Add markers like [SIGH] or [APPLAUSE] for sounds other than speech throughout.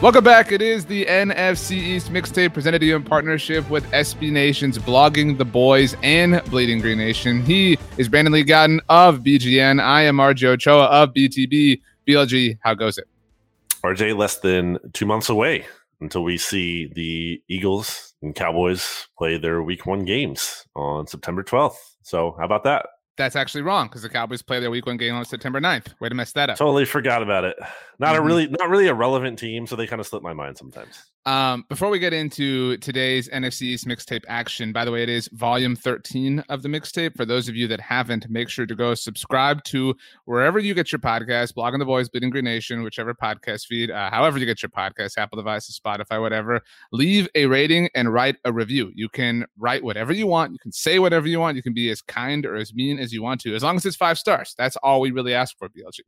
Welcome back. It is the NFC East mixtape presented to you in partnership with SB Nation's Blogging the Boys and Bleeding Green Nation. He is Brandon Lee Gowton of BGN. I am RJ Ochoa of BTB. BLG, how goes it? RJ, less than two months away until we see the Eagles and Cowboys play their week one games on September 12th. So, how about that? That's actually wrong because the Cowboys play their week one game on September 9th. Way to mess that up. Totally forgot about it. Not mm-hmm. a really not really a relevant team, so they kind of slip my mind sometimes. Um, before we get into today's NFC East mixtape action, by the way, it is volume 13 of the mixtape. For those of you that haven't, make sure to go subscribe to wherever you get your podcast, Blogging the Boys, Bleeding Green Nation, whichever podcast feed, uh, however you get your podcast, Apple devices, Spotify, whatever. Leave a rating and write a review. You can write whatever you want. You can say whatever you want. You can be as kind or as mean as you want to, as long as it's five stars. That's all we really ask for, BLG.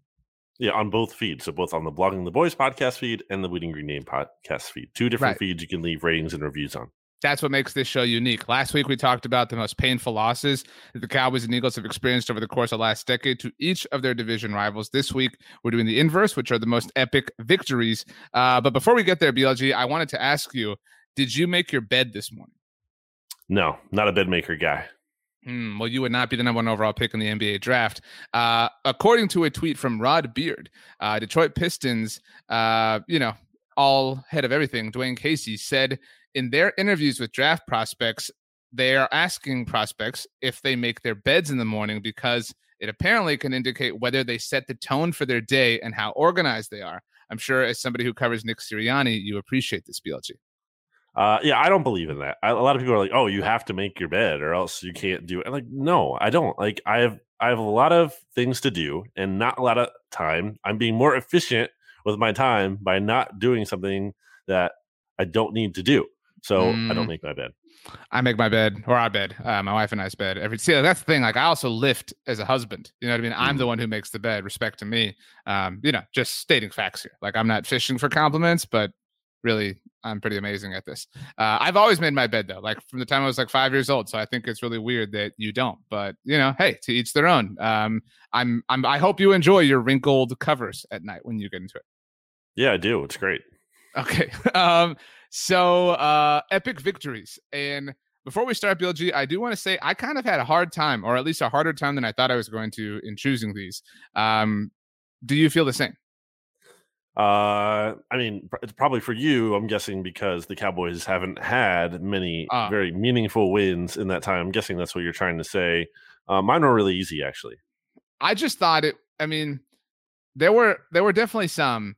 Yeah, on both feeds. So both on the Blogging the Boys podcast feed and the Bleeding Green Name podcast feed. Two different right. feeds you can leave ratings and reviews on. That's what makes this show unique. Last week we talked about the most painful losses that the Cowboys and Eagles have experienced over the course of the last decade to each of their division rivals. This week we're doing the inverse, which are the most epic victories. Uh, but before we get there, BLG, I wanted to ask you: Did you make your bed this morning? No, not a bed maker guy. Hmm, well, you would not be the number one overall pick in the NBA draft. Uh, according to a tweet from Rod Beard, uh, Detroit Pistons, uh, you know, all head of everything, Dwane Casey said in their interviews with draft prospects, they are asking prospects if they make their beds in the morning because it apparently can indicate whether they set the tone for their day and how organized they are. I'm sure as somebody who covers Nick Sirianni, you appreciate this, BLG. Uh, yeah, I don't believe in that. I, a lot of people are like, "Oh, you have to make your bed, or else you can't do it." I'm like, no, I don't. Like, I have I have a lot of things to do and not a lot of time. I'm being more efficient with my time by not doing something that I don't need to do. So mm. I don't mm. make my bed. I make my bed or our bed, uh, my wife and I's bed. Every see that's the thing. Like I also lift as a husband. You know what I mean? I'm the mm. one who makes the bed. Respect to me. Um, you know, just stating facts here. Like I'm not fishing for compliments, but really i'm pretty amazing at this. Uh, i've always made my bed though like from the time i was like five years old so i think it's really weird that you don't but you know hey to each their own. Um, i'm i'm i hope you enjoy your wrinkled covers at night when you get into it. Yeah i do it's great. Okay [LAUGHS] um so uh epic victories and before we start blg i do want to say i kind of had a hard time or at least a harder time than i thought i was going to in choosing these. Um do you feel the same uh, I mean, it's probably for you. I'm guessing because the Cowboys haven't had many uh, very meaningful wins in that time. I'm guessing that's what you're trying to say. Uh, mine were really easy, actually. I just thought it. I mean, there were there were definitely some,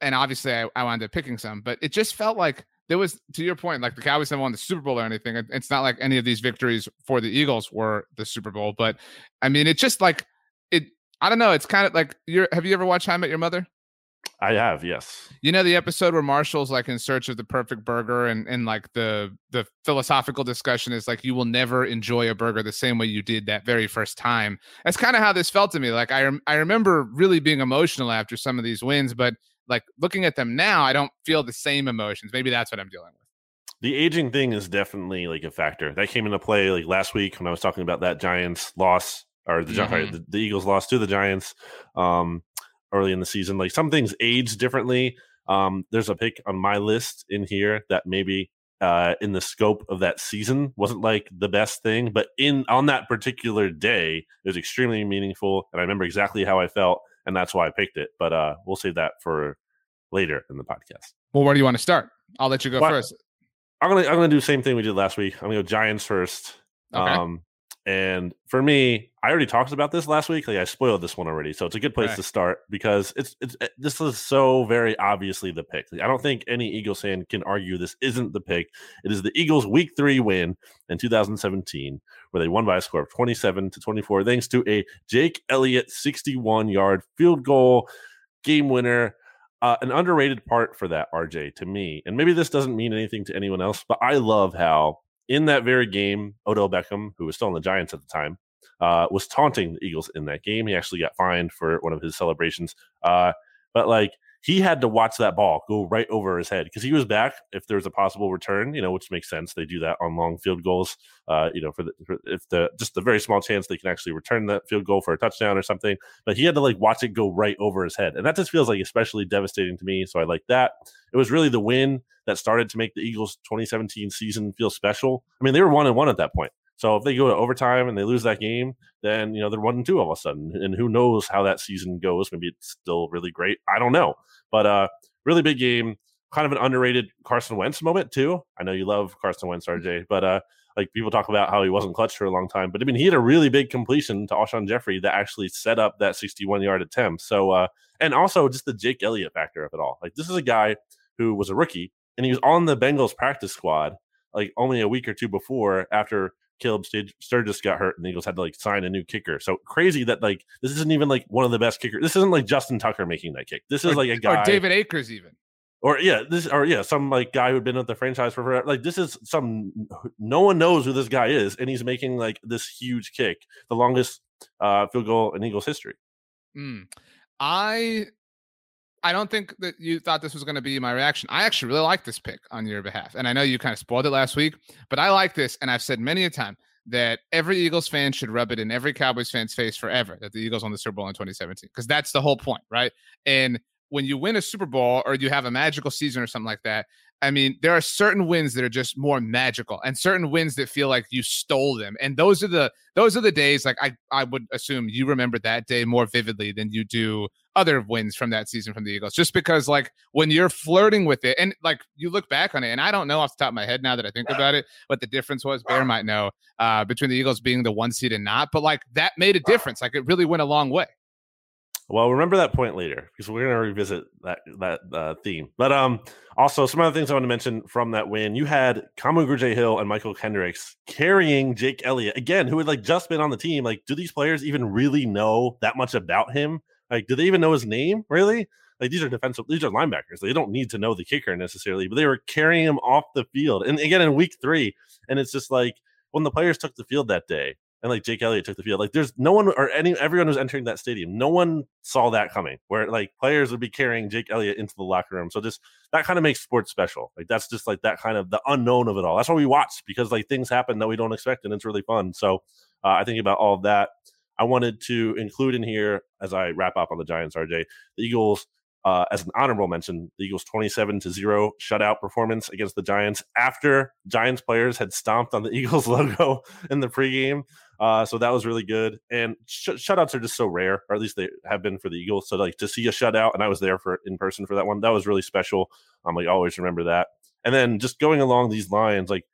and obviously I, I wound up picking some, but it just felt like there was to your point, like the Cowboys haven't won the Super Bowl or anything. It's not like any of these victories for the Eagles were the Super Bowl, but I mean, it's just like it. I don't know. It's kind of like you're. Have you ever watched How I Met Your Mother? I have, yes. You know the episode where Marshall's like in search of the perfect burger, and and like the the philosophical discussion is like you will never enjoy a burger the same way you did that very first time. That's kind of how this felt to me. Like I I remember really being emotional after some of these wins, but like looking at them now, I don't feel the same emotions. Maybe that's what I'm dealing with. The aging thing is definitely like a factor that came into play like last week when I was talking about that Giants loss or the, mm-hmm. the, the Eagles loss to the Giants. Um, early in the season. Like some things age differently. Um, there's a pick on my list in here that maybe uh, in the scope of that season wasn't like the best thing, but in on that particular day, it was extremely meaningful, and I remember exactly how I felt, and that's why I picked it. But uh, we'll save that for later in the podcast. Well, where do you want to start? I'll let you go well, first. I'm gonna I'm gonna do the same thing we did last week. I'm gonna go Giants first. Okay. Um, And for me, I already talked about this last week. Like I spoiled this one already, so it's a good place right. to start because it's it's it, this is so very obviously the pick. Like, I don't think any Eagles fan can argue this isn't the pick. It is the Eagles' Week Three win in 2017, where they won by a score of 27 to 24, thanks to a Jake Elliott 61 yard field goal game winner. Uh, an underrated part for that, RJ, to me, and maybe this doesn't mean anything to anyone else, but I love how in that very game, Odell Beckham, who was still in the Giants at the time, uh, was taunting the Eagles in that game. He actually got fined for one of his celebrations. Uh, but like he had to watch that ball go right over his head because he was back if there's a possible return, you know, which makes sense. They do that on long field goals, uh, you know, for, the, for if the just the very small chance they can actually return that field goal for a touchdown or something. But he had to like watch it go right over his head, and that just feels like especially devastating to me. So I like that. It was really the win that started to make the Eagles 2017 season feel special. I mean, they were one and one at that point. So if they go to overtime and they lose that game, then you know they're one and two all of a sudden, and who knows how that season goes? Maybe it's still really great. I don't know, but uh, really big game, kind of an underrated Carson Wentz moment too. I know you love Carson Wentz, RJ, but uh, like people talk about how he wasn't clutch for a long time, but I mean he had a really big completion to Alshon Jeffery that actually set up that 61 yard attempt. So uh, and also just the Jake Elliott factor of it all. Like this is a guy who was a rookie and he was on the Bengals practice squad like only a week or two before after Caleb Sturgis got hurt and the Eagles had to like sign a new kicker. So crazy that like this isn't even like one of the best kickers. This isn't like Justin Tucker making that kick. This is or, like a guy or David Akers even. Or yeah, this or yeah, some like guy who'd been at the franchise for forever. Like this is some no one knows who this guy is, and he's making like this huge kick, the longest uh, field goal in Eagles history. Mm. I I don't think that you thought this was going to be my reaction. I actually really like this pick on your behalf. And I know you kind of spoiled it last week, but I like this. And I've said many a time that every Eagles fan should rub it in every Cowboys fan's face forever that the Eagles won the Super Bowl in 2017, because that's the whole point, right? And when you win a Super Bowl or you have a magical season or something like that, I mean, there are certain wins that are just more magical and certain wins that feel like you stole them. And those are the those are the days like I I would assume you remember that day more vividly than you do other wins from that season from the Eagles. Just because like when you're flirting with it and like you look back on it and I don't know off the top of my head now that I think about it what the difference was. Bear might know uh between the Eagles being the one seed and not, but like that made a difference. Like it really went a long way. Well, remember that point later because we're going to revisit that that uh, theme. But um, also some other things I want to mention from that win. You had Kamu Grugier-Hill and Mychal Kendricks carrying Jake Elliott again, who had like just been on the team. Like, do these players even really know that much about him? Like, do they even know his name? Really? Like, these are defensive, these are linebackers. They don't need to know the kicker necessarily, but they were carrying him off the field. And again, in week three, and it's just like when the players took the field that day, and like Jake Elliott took the field. Like there's no one or any everyone who's entering that stadium, no one saw that coming. Where like players would be carrying Jake Elliott into the locker room. So just that kind of makes sports special. Like that's just like that kind of the unknown of it all. That's why we watch because like things happen that we don't expect and it's really fun. So uh, I think about all of that. I wanted to include in here as I wrap up on the Giants, RJ, the Eagles uh, as an honorable mention, the Eagles 27 to 0 shutout performance against the Giants after Giants players had stomped on the [LAUGHS] Eagles logo in the pregame. Uh, so that was really good. And sh- shutouts are just so rare, or at least they have been for the Eagles. So like to see a shutout, and I was there for in person for that one. That was really special. I'm like always remember that. And then just going along these lines, like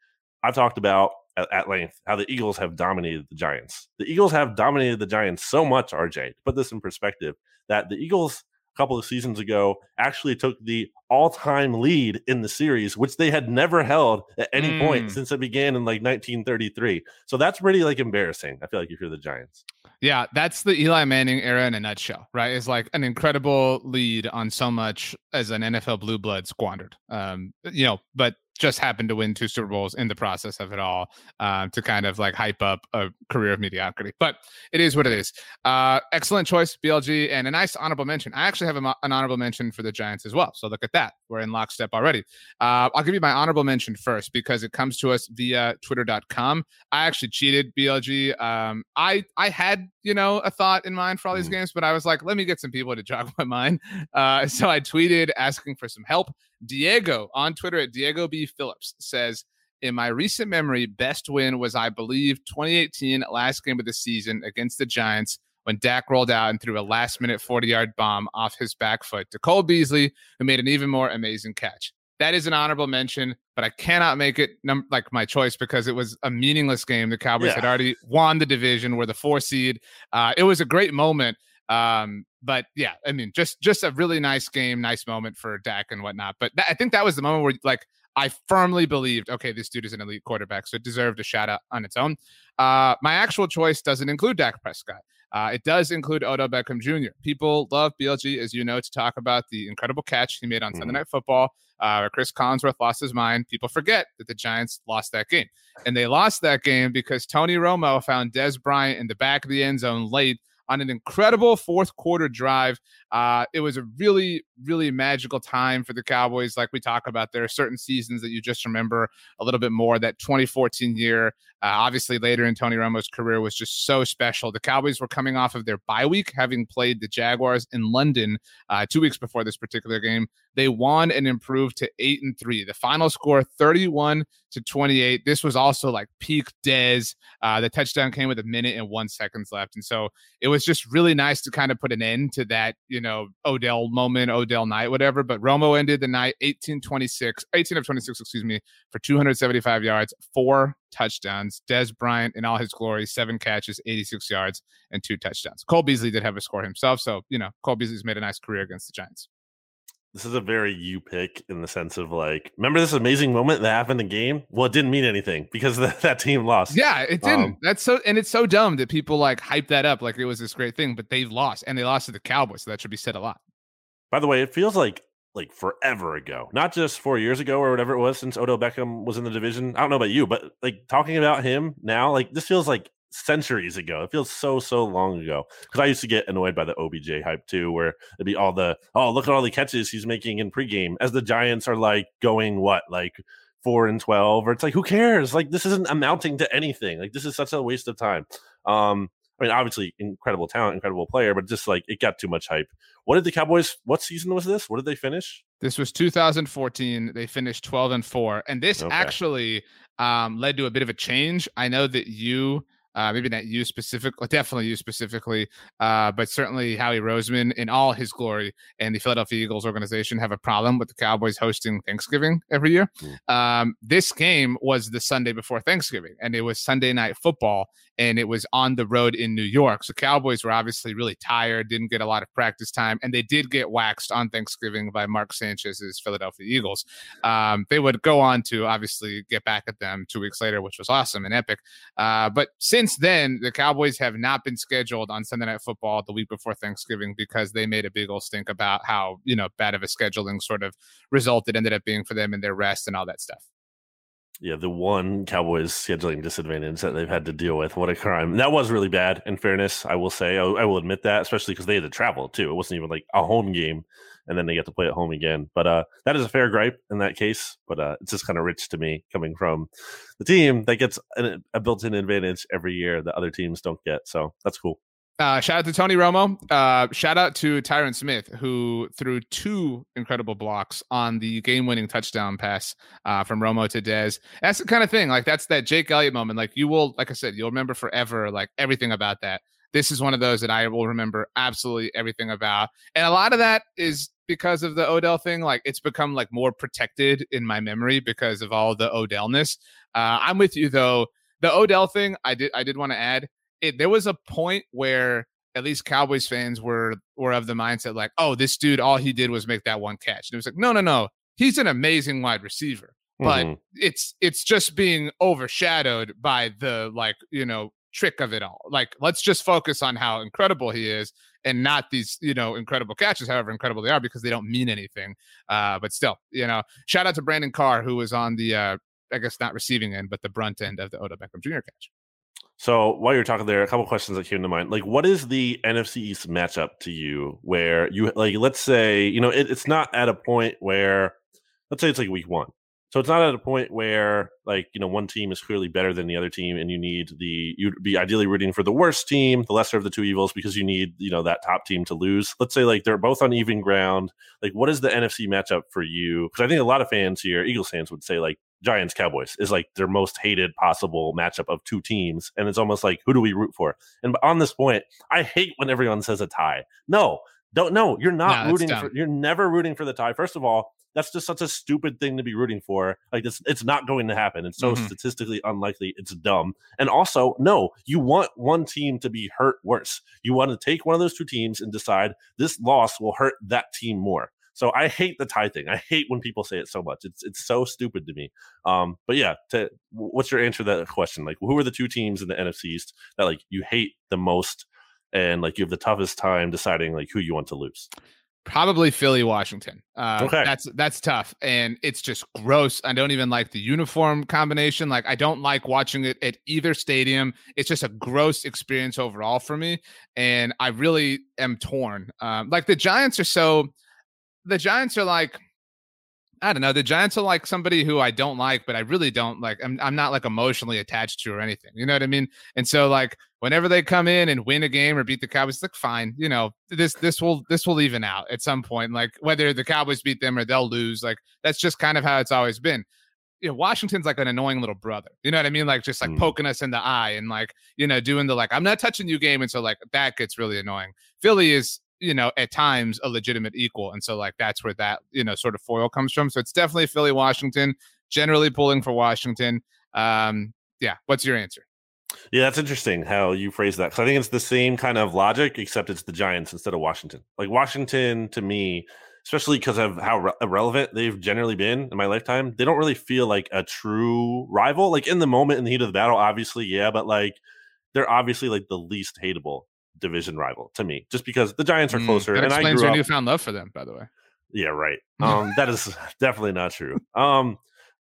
I've talked about at, at, length how the Eagles have dominated the Giants. The Eagles have dominated the Giants so much, RJ. To put this in perspective, that the Eagles couple of seasons ago actually took the all-time lead in the series which they had never held at any mm. point since it began in like 1933 so that's pretty like embarrassing i feel like if you're the giants. Yeah that's the eli manning era in a nutshell right? It's like an incredible lead on so much as an nfl blue blood squandered. Um you know but just happened to win two Super Bowls in the process of it all uh, to kind of like hype up a career of mediocrity. But it is what it is. Uh, excellent choice, BLG, and a nice honorable mention. I actually have a, an honorable mention for the Giants as well. So look at that. We're in lockstep already. Uh, I'll give you my honorable mention first because it comes to us via twitter.com. I actually cheated, BLG. Um, I, I had, you know, a thought in mind for all these mm. games, but I was like, let me get some people to jog my mind. Uh, so I tweeted asking for some help. Diego on Twitter at Diego B. Phillips says, in my recent memory, best win was, I believe, 2018, last game of the season against the Giants when Dak rolled out and threw a last minute 40 yard bomb off his back foot to Cole Beasley, who made an even more amazing catch. that is an honorable mention, but I cannot make it num- like my choice because it was a meaningless game. The Cowboys yeah. had already won the division, were the four seed. Uh, it was a great moment. Um, but yeah, I mean, just just a really nice game, nice moment for Dak and whatnot. But th- I think that was the moment where like I firmly believed, okay, this dude is an elite quarterback, so it deserved a shout out on its own. Uh, my actual choice doesn't include Dak Prescott. Uh, it does include Odell Beckham Jr. People love BLG, as you know, to talk about the incredible catch he made on mm. Sunday Night Football, uh, Cris Collinsworth lost his mind. People forget that the Giants lost that game. And they lost that game because Tony Romo found Dez Bryant in the back of the end zone late on an incredible fourth quarter drive. Uh, it was a really, really magical time for the Cowboys. Like we talk about, there are certain seasons that you just remember a little bit more. That 2014 year, uh, obviously later in Tony Romo's career, was just so special. The Cowboys were coming off of their bye week, having played the Jaguars in London uh, two weeks before this particular game. They won and improved to eight and three. The final score 31 to 28. This was also like peak Dez. Uh, the touchdown came with a minute and one seconds left. And so it was just really nice to kind of put an end to that, you know, Odell moment, Odell night, whatever. But Romo ended the night 18 26, 18 of 26, excuse me, for 275 yards, four touchdowns. Dez Bryant in all his glory, seven catches, 86 yards, and two touchdowns. Cole Beasley did have a score himself. So, you know, Cole Beasley's made a nice career against the Giants this is a very you pick in the sense of like, remember this amazing moment that happened in the game? Well, it didn't mean anything because [LAUGHS] that, that team lost. Yeah, it didn't. Um, That's so, and it's so dumb that people like hype that up like it was this great thing, but they've lost and they lost to the Cowboys. So that should be said a lot. By the way, it feels like like forever ago, not just four years ago or whatever it was since Odell Beckham was in the division. I don't know about you, but like talking about him now, like this feels like centuries ago. It feels so so long ago because I used to get annoyed by the OBJ hype too, where it'd be all the oh look at all the catches he's making in pregame as the Giants are like going what like four and twelve, or it's like who cares? Like this isn't amounting to anything. Like this is such a waste of time. Um, I mean, obviously incredible talent, incredible player, but just like it got too much hype. What did the Cowboys? What season was this? What did they finish? This was 2014. They finished 12 and four, and this okay. actually um, led to a bit of a change. I know that you uh, maybe not you specifically, definitely you specifically, uh, but certainly Howie Roseman in all his glory and the Philadelphia Eagles organization have a problem with the Cowboys hosting Thanksgiving every year. Mm. Um, this game was the Sunday before Thanksgiving, and it was Sunday night football, and it was on the road in New York. So Cowboys were obviously really tired, didn't get a lot of practice time, and they did get waxed on Thanksgiving by Mark Sanchez's Philadelphia Eagles. Um, they would go on to obviously get back at them two weeks later, which was awesome and epic. Uh, but since then, the Cowboys have not been scheduled on Sunday Night Football the week before Thanksgiving because they made a big old stink about how you know bad of a scheduling sort of result it ended up being for them and their rest and all that stuff yeah, the one Cowboys scheduling disadvantage that they've had to deal with. What a crime. that was really bad, in fairness, I will say. I, I will admit that, especially because they had to travel too. It wasn't even like a home game, and then they get to play at home again. But uh, that is a fair gripe in that case. But uh, it's just kind of rich to me coming from the team that gets an, a built in advantage every year that other teams don't get. So that's cool. Uh, shout out to Tony Romo. Uh, shout out to Tyron Smith, who threw two incredible blocks on the game-winning touchdown pass uh, from Romo to Dez. That's the kind of thing. Like that's that Jake Elliott moment. Like you will, like I said, you'll remember forever. Like everything about that. This is one of those that I will remember absolutely everything about, and a lot of that is because of the Odell thing. Like it's become like more protected in my memory because of all the Odellness. Uh, I'm with you though. The Odell thing, I did, I did want to add it, there was a point where at least Cowboys fans were were of the mindset like, oh, this dude, all he did was make that one catch. And it was like, no, no, no, he's an amazing wide receiver, but mm-hmm. it's it's just being overshadowed by the like you know trick of it all. Like, let's just focus on how incredible he is and not these, you know, incredible catches, however incredible they are, because they don't mean anything. Uh, but still, you know, shout out to Brandon Carr, who was on the, uh, I guess not receiving end, but the brunt end of the Odell Beckham Jr. catch. So while you're talking there, a couple questions that came to mind. Like, what is the NFC East matchup to you where you like, let's say, you know, it, it's not at a point where, let's say it's like week one. So it's not at a point where like, you know, one team is clearly better than the other team and you need the, you'd be ideally rooting for the worst team, the lesser of the two evils, because you need, you know, that top team to lose. Let's say like they're both on even ground. Like, what is the NFC matchup for you? Because I think a lot of fans here, Eagles fans would say like, Giants Cowboys is like their most hated possible matchup of two teams. And it's almost like, who do we root for? And on this point, I hate when everyone says a tie. No, Don't know. You're not rooting for. You're never rooting for the tie. First of all, that's just such a stupid thing to be rooting for. Like it's it's not going to happen. It's so mm-hmm. statistically unlikely. It's dumb. And also, no, you want one team to be hurt worse. You want to take one of those two teams and decide this loss will hurt that team more. So I hate the tie thing. I hate when people say it so much. It's it's so stupid to me. Um, but yeah, to, what's your answer to that question? Like, who are the two teams in the NFC East that like you hate the most, and like you have the toughest time deciding like who you want to lose? Probably Philly, Washington. Uh, okay, that's that's tough, and it's just gross. I don't even like the uniform combination. Like, I don't like watching it at either stadium. It's just a gross experience overall for me, and I really am torn. Um, like the Giants are so, the Giants are like I don't know. The Giants are like somebody who I don't like, but I really don't like. I'm, I'm not like emotionally attached to or anything. You know what I mean? And so like whenever they come in and win a game or beat the Cowboys, like fine. You know this this will this will even out at some point. Like whether the Cowboys beat them or they'll lose, like that's just kind of how it's always been. You know, Washington's like an annoying little brother. You know what I mean? Like just like mm. poking us in the eye and like you know doing the like I'm not touching you game, and so like that gets really annoying. Philly is you know, at times a legitimate equal. And so, like, that's where that, you know, sort of foil comes from. So it's definitely Philly, Washington, generally pulling for Washington. Um, yeah. What's your answer? Yeah, that's interesting how you phrase that. Because I think it's the same kind of logic, except it's the Giants instead of Washington. Like, Washington to me, especially because of how re- irrelevant they've generally been in my lifetime, they don't really feel like a true rival. Like, in the moment, in the heat of the battle, obviously, yeah, but like, they're obviously like the least hateable division rival to me, just because the Giants are mm, closer. that and explains I grew your up, newfound love for them, by the way. Yeah, right. [LAUGHS] Um, that is [LAUGHS] definitely not true. Um,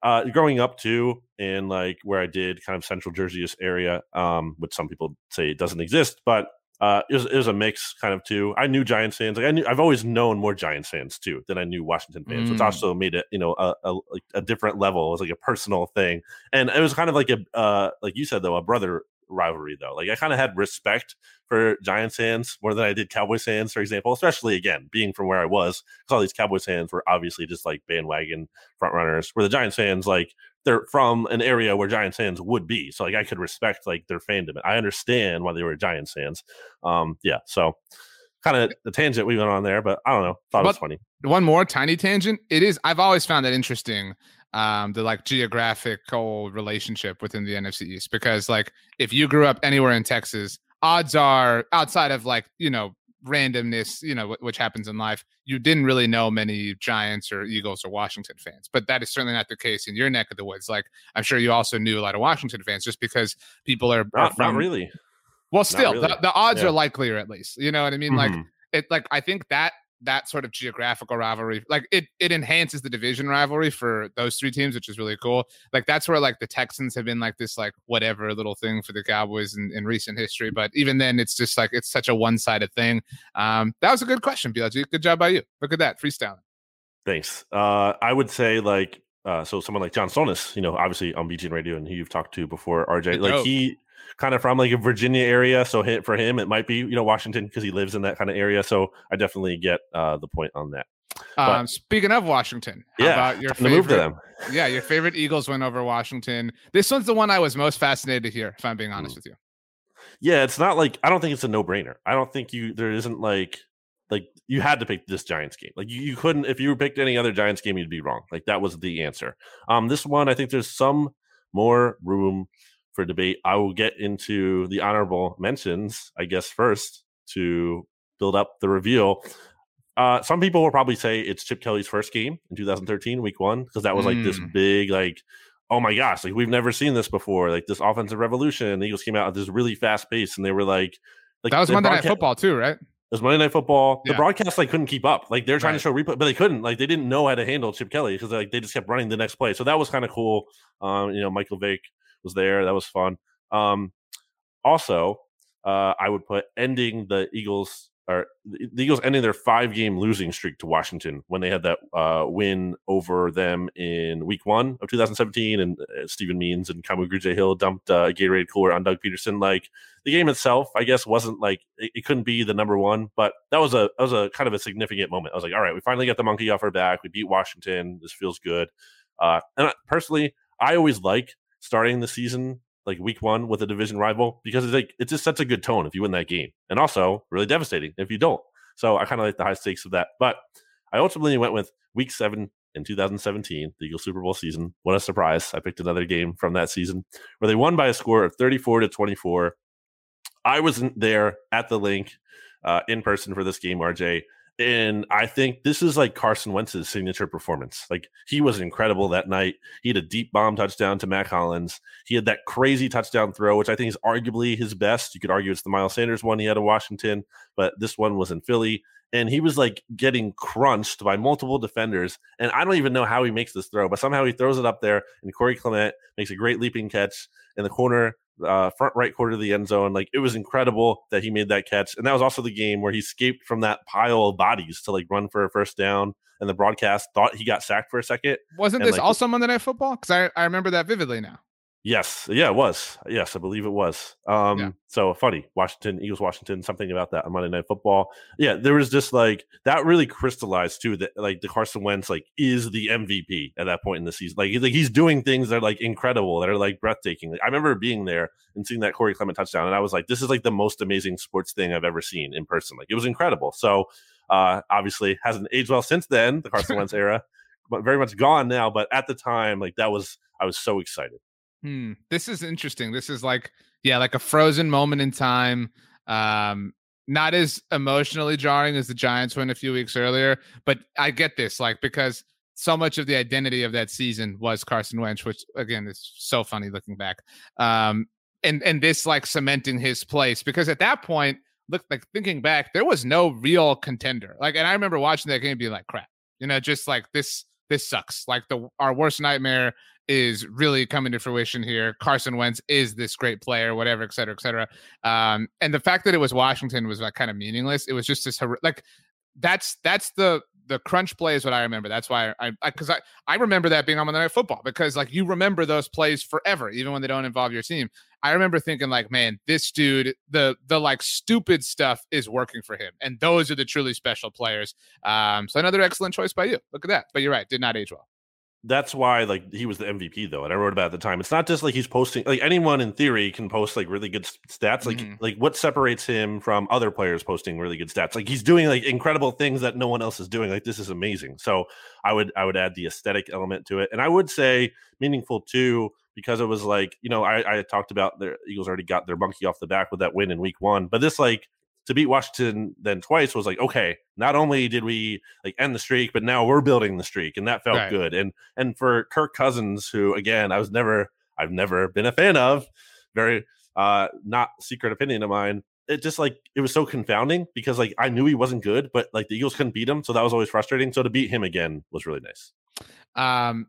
uh, growing up too, in like where I did, kind of Central Jersey area, um, which some people say doesn't exist, but uh, it was, it was a mix kind of too. I knew Giants fans. Like I knew, I've always known more Giants fans too than I knew Washington fans, mm. which also made it, you know, a, a, a, different level. It was like a personal thing, and it was kind of like a, uh, like you said though, a brother rivalry though. Like I kind of had respect for Giants fans more than I did Cowboys fans, for example. Especially again being from where I was, because all these Cowboys fans were obviously just like bandwagon front runners. Where the Giants fans like they're from an area where Giants fans would be, so like I could respect like their fandom. I understand why they were Giants fans. Um, yeah, so kind of the tangent we went on there, but I don't know. Thought but it was funny. One more tiny tangent. It is. I've always found that interesting um, the like geographical relationship within the NFC East because like if you grew up anywhere in Texas, odds are outside of like you know randomness, you know, which happens in life, you didn't really know many Giants or Eagles or Washington fans. But that is certainly not the case in your neck of the woods. Like I'm sure you also knew a lot of Washington fans just because people are, not, are from, not really. Well, still, really. the, the, odds yeah. are likelier at least. You know what I mean? Mm-hmm. Like it, like I think that that sort of geographical rivalry like it it enhances the division rivalry for those three teams which is really cool. Like that's where like the texans have been like this like whatever little thing for the cowboys in, in recent history but even then it's just like it's such a one-sided thing. Um that was a good question BLG. good job by you. Look at that freestyling. Thanks. Uh i would say like uh, so someone like John Sonis, you know, obviously on BGN Radio and who you've talked to before, RJ, like he kind of from like a Virginia area. So hit for him, it might be you know Washington because he lives in that kind of area. So I definitely get uh, the point on that. Um, speaking of Washington, yeah, about your favorite? Move to them. yeah, your favorite Eagles win over Washington. This one's the one I was most fascinated to hear. If I'm being honest mm. with you. Yeah, it's not like I don't think it's a no brainer. I don't think you there isn't like like you had to pick this Giants game. Like you, you couldn't if you picked any other Giants game, you'd be wrong. Like that was the answer. Um, this one I think there's some more room for debate. I will get into the honorable mentions, I guess, first to build up the reveal. Uh, some people will probably say it's Chip Kelly's first game in 2013, week one, because that was like mm. this big, like, oh my gosh, like we've never seen this before. Like this offensive revolution. The Eagles came out at this really fast pace, and they were like, like that was Monday Night Football too, right? It was Monday Night Football. Yeah. The broadcast like couldn't keep up. Like they're trying right. to show replay, but they couldn't. Like they didn't know how to handle Chip Kelly because like they just kept running the next play. So that was kind of cool. Um, you know, Michael Vick was there. That was fun. Um, also, uh, I would put ending the Eagles or the Eagles ending their five game losing streak to Washington when they had that uh, win over them in week one of 2017. And uh, Steven Means and Kamu Grugier Hill dumped uh, a Gatorade cooler on Doug Pederson. Like the game itself, I guess, wasn't like it, it, couldn't be the number one, but that was a that was a kind of a significant moment. I was like, all right, we finally got the monkey off our back. We beat Washington. This feels good. Uh, and personally, I always like starting the season like week one with a division rival because it's like it just sets a good tone if you win that game, and also really devastating if you don't. So I kind of like the high stakes of that. But I ultimately went with week seven in 2017, the Eagles Super Bowl season. What a surprise. I picked another game from that season where they won by a score of 34 to 24. I wasn't there at the Linc uh, in person for this game, RJ. And I think this is like Carson Wentz's signature performance. Like he was incredible that night. He had a deep bomb touchdown to Mack Hollins. He had that crazy touchdown throw, which I think is arguably his best. You could argue it's the Miles Sanders one he had in Washington, but this one was in Philly. And he was like getting crunched by multiple defenders. And I don't even know how he makes this throw, but somehow he throws it up there. And Corey Clement makes a great leaping catch in the corner uh, front right corner of the end zone. Like it was incredible that he made that catch. And that was also the game where he escaped from that pile of bodies to like run for a first down. And the broadcast thought he got sacked for a second. Wasn't and, this like, also Monday Night Football? Because I, I remember that vividly now. Yes, yeah, it was. Yes, I believe it was. Um, Yeah. so funny, Washington Eagles, Washington, something about that on Monday Night Football. Yeah, there was just like that really crystallized too that like the Carson Wentz like is the MVP at that point in the season. Like, he's- like he's doing things that are like incredible, that are like breathtaking. Like, I remember being there and seeing that Corey Clement touchdown, and I was like, this is like the most amazing sports thing I've ever seen in person. Like, it was incredible. So, uh, obviously hasn't aged well since then, the Carson Wentz [LAUGHS] era, but very much gone now. But at the time, like that was I was so excited. Hmm. This is interesting. This is like, yeah, like a frozen moment in time. Um, not as emotionally jarring as the Giants win a few weeks earlier, but I get this, like, because so much of the identity of that season was Carson Wentz, which again is so funny looking back. Um, and and this like cementing his place because at that point, look like thinking back, there was no real contender. Like, and I remember watching that game, being like, crap, you know, just like this, this sucks. Like the our worst nightmare is really coming to fruition here. Carson Wentz is this great player, whatever, et cetera, et cetera. Um, and the fact that it was Washington was like kind of meaningless. It was just this like that's that's the the crunch play is what I remember. That's why I because I, I remember that being on Monday Night Football because like you remember those plays forever, even when they don't involve your team. I remember thinking like, man, this dude, the the like stupid stuff is working for him, and those are the truly special players. Um, so another excellent choice by you. Look at that. But you're right, did not age well. That's why like he was the MVP though, and I wrote about it at the time. It's not just like he's posting like anyone in theory can post like really good stats. Like Mhm. like what separates him from other players posting really good stats? Like he's doing like incredible things that no one else is doing. Like this is amazing. So I would I would add the aesthetic element to it, and I would say meaningful too because it was like you know I I talked about the Eagles already got their monkey off the back with that win in Week One, but this like to beat Washington then twice was like okay. Not only did we like end the streak, but now we're building the streak, and that felt Right. good. And and for Kirk Cousins, who again I was never I've never been a fan of, very uh not secret opinion of mine. It just like it was so confounding because like I knew he wasn't good, but like the Eagles couldn't beat him, so that was always frustrating. So to beat him again was really nice. Um,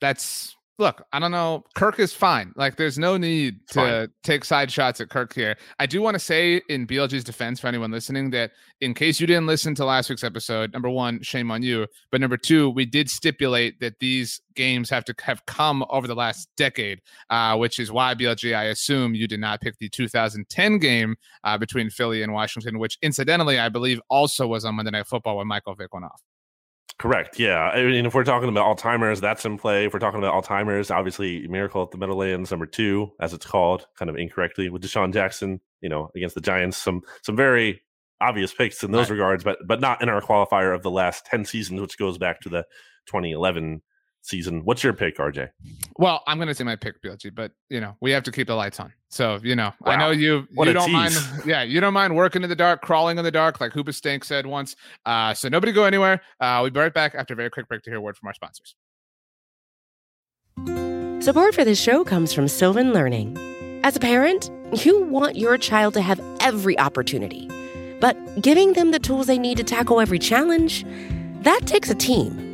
that's look, I don't know. Kirk is fine. Like, there's no need It's to fine. take side shots at Kirk here. I do want to say, in BLG's defense, for anyone listening, that in case you didn't listen to last week's episode, number one, shame on you. But number two, we did stipulate that these games have to have come over the last decade, uh, which is why BLG, I assume you did not pick the 2010 game uh, between Philly and Washington, which incidentally, I believe also was on Monday Night Football when Michael Vick went off. Correct. Yeah. I mean, if we're talking about Alzheimer's, that's in play. If we're talking about Alzheimer's, obviously Miracle at the Meadowlands, number two, as it's called, kind of incorrectly with DeSean Jackson, you know, against the Giants. Some some very obvious picks in those Right. regards, but but not in our qualifier of the last 10 seasons, which goes back to the 2011 season. What's your pick, RJ? Well, I'm going to say my pick, BLG, but you know we have to keep the lights on. So you know, I know you What you don't mind. [LAUGHS] Yeah, you don't mind working in the dark, crawling in the dark, like Hoobastank said once. Uh, so nobody go anywhere. Uh, we'll be right back after a very quick break to hear a word from our sponsors. Support for this show comes from Sylvan Learning. As a parent, you want your child to have every opportunity, but giving them the tools they need to tackle every challenge, that takes a team.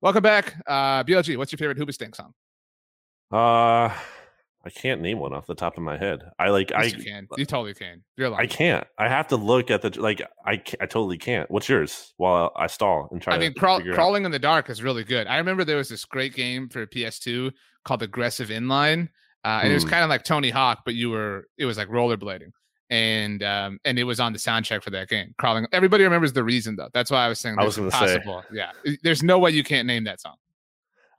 Welcome back. Uh, BLG, what's your favorite Hoobastank song? Uh, I can't name one off the top of my head. I like Yes, I you can. You totally can. You're lying. I can't. I have to look at the like. I I totally can't. What's yours? While I stall and try. I mean, crawl, figure it out. crawling in the dark is really good. I remember there was this great game for PS2 called Aggressive Inline, uh, and it was Hmm. kind of like Tony Hawk, but you were it was like rollerblading, and um, and it was on the soundtrack for that game. Crawling. Everybody remembers the reason though. That's why I was saying. I was gonna say. possible. Yeah, there's no way you can't name that song.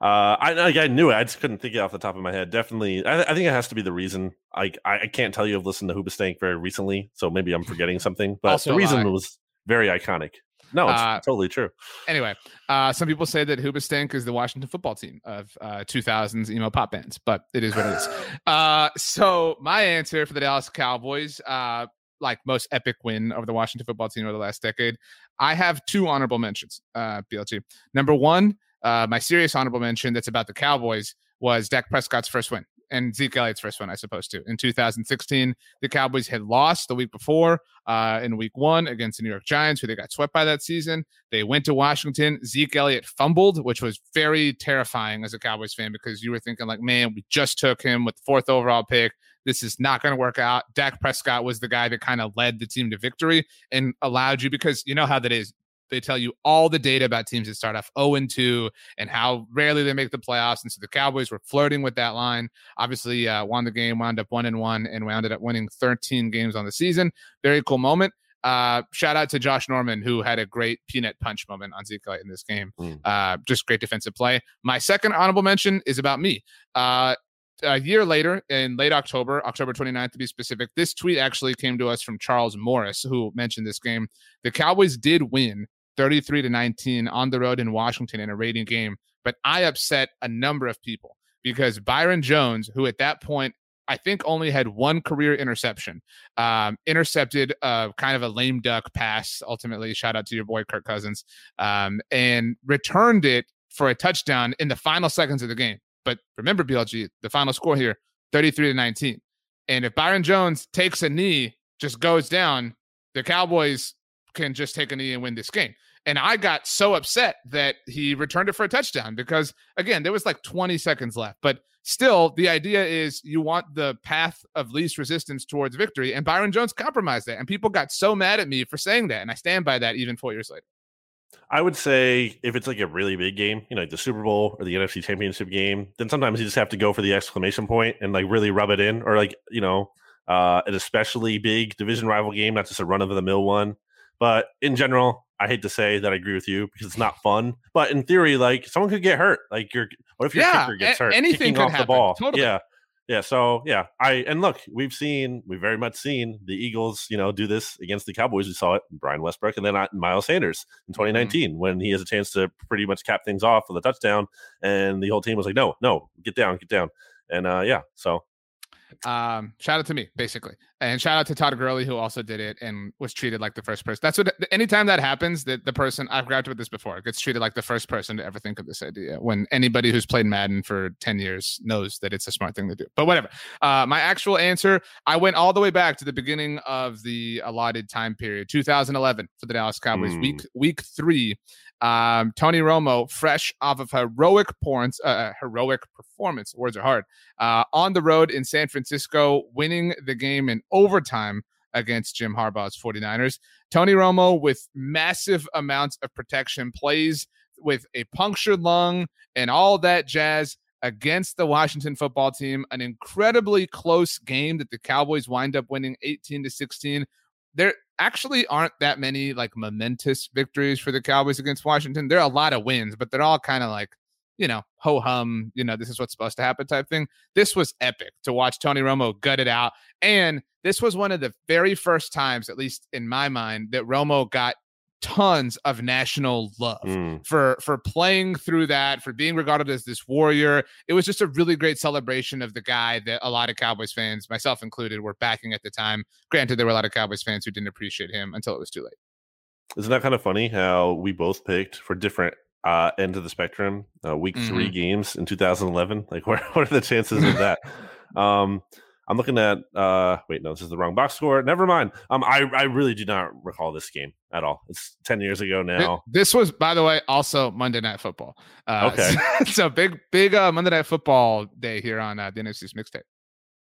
Uh, I I knew it. I just couldn't think it off the top of my head. Definitely, I, I think it has to be the reason. I I, I can't tell you I've listened to Hoobastank very recently, so maybe I'm forgetting something. But Also the reason lie. was very iconic. No, it's Uh, totally true. Anyway, uh, some people say that Hoobastank is the Washington football team of uh, 2000s emo pop bands, but it is what it is. [LAUGHS] Uh, so my answer for the Dallas Cowboys, uh, like most epic win over the Washington football team over the last decade, I have two honorable mentions. Uh, BLT number one, uh, my serious honorable mention that's about the Cowboys was Dak Prescott's first win and Zeke Elliott's first one, I suppose, too. In 2016, the Cowboys had lost the week before uh, in week one against the New York Giants, who they got swept by that season. They went to Washington. Zeke Elliott fumbled, which was very terrifying as a Cowboys fan because you were thinking, like, man, we just took him with the fourth overall pick. This is not going to work out. Dak Prescott was the guy that kind of led the team to victory and allowed you because you know how that is. They tell you all the data about teams that start off 0 and 2 and how rarely they make the playoffs. And so the Cowboys were flirting with that line. Obviously, uh, won the game, wound up one and one, and wound up winning 13 games on the season. Very cool moment. Uh, shout out to Josh Norman, who had a great peanut punch moment on Zeke in this game. Mm. Uh, just great defensive play. My second honorable mention is about me. Uh, a year later, in late October, October 29th to be specific, this tweet actually came to us from Charles Morris, who mentioned this game. The Cowboys did win 33 to 19 on the road in Washington in a rating game, but I upset a number of people because Byron Jones, who at that point I think only had one career interception, um, intercepted kind of a lame duck pass. Ultimately, shout out to your boy Kirk Cousins, um, and returned it for a touchdown in the final seconds of the game. But remember, BLG, the final score here, 33 to 19. And if Byron Jones takes a knee, just goes down, the Cowboys can just take a knee and win this game. And I got so upset that he returned it for a touchdown because, again, there was like 20 seconds left. But still, the idea is you want the path of least resistance towards victory. And Byron Jones compromised that. And people got so mad at me for saying that. And I stand by that even four years later. I would say if it's like a really big game, you know, like the Super Bowl or the NFC Championship game, then sometimes you just have to go for the exclamation point and like really rub it in, or like you know, uh, an especially big division rival game, not just a run of the mill one. But in general, I hate to say that I agree with you because it's not fun. But in theory, like someone could get hurt. Like your what if your Yeah, kicker gets hurt? anything could off happen. the ball. Totally. Yeah. Yeah, so yeah, I and look, we've seen, we've very much seen the Eagles, you know, do this against the Cowboys. We saw it, Brian Westbrook, and then Miles Sanders in Mm-hmm. 2019 when he has a chance to pretty much cap things off with a touchdown, and the whole team was like, "No, no, get down, get down," and uh, yeah, so Um, shout out to me, basically, and shout out to Todd Gurley who also did it and was treated like the first person. That's what. Anytime that happens, that the person I've grabbed with this before gets treated like the first person to ever think of this idea. When anybody who's played Madden for ten years knows that it's a smart thing to do. But whatever. Uh, my actual answer, I went all the way back to the beginning of the allotted time period, 2011 for the Dallas Cowboys, Hmm. week week three. Um, Tony Romo, fresh off of heroic points, uh, heroic performance. Words are hard uh, on the road in San Francisco, winning the game in overtime against Jim Harbaugh's 49ers. Tony Romo with massive amounts of protection plays with a punctured lung and all that jazz against the Washington football team. An incredibly close game that the Cowboys wind up winning 18 to 16. there actually aren't that many like momentous victories for the Cowboys against Washington. There are a lot of wins, but they're all kind of like, you know, ho hum, you know, this is what's supposed to happen type thing. This was epic to watch Tony Romo gut it out. And this was one of the very first times, at least in my mind, that Romo got tons of national love mm. for for playing through that for being regarded as this warrior it was just a really great celebration of the guy that a lot of cowboys fans myself included were backing at the time granted there were a lot of cowboys fans who didn't appreciate him until it was too late isn't that kind of funny how we both picked for different uh ends of the spectrum uh, week mm-hmm. three games in 2011 like [LAUGHS] what, what are the chances of that [LAUGHS] um I'm looking at uh wait, no, this is the wrong box score. Never mind. Um I, I really do not recall this game at all. It's 10 years ago now. This was by the way also Monday night football. Uh okay. [LAUGHS] so big big uh Monday night football day here on uh, the NFC's mixtape.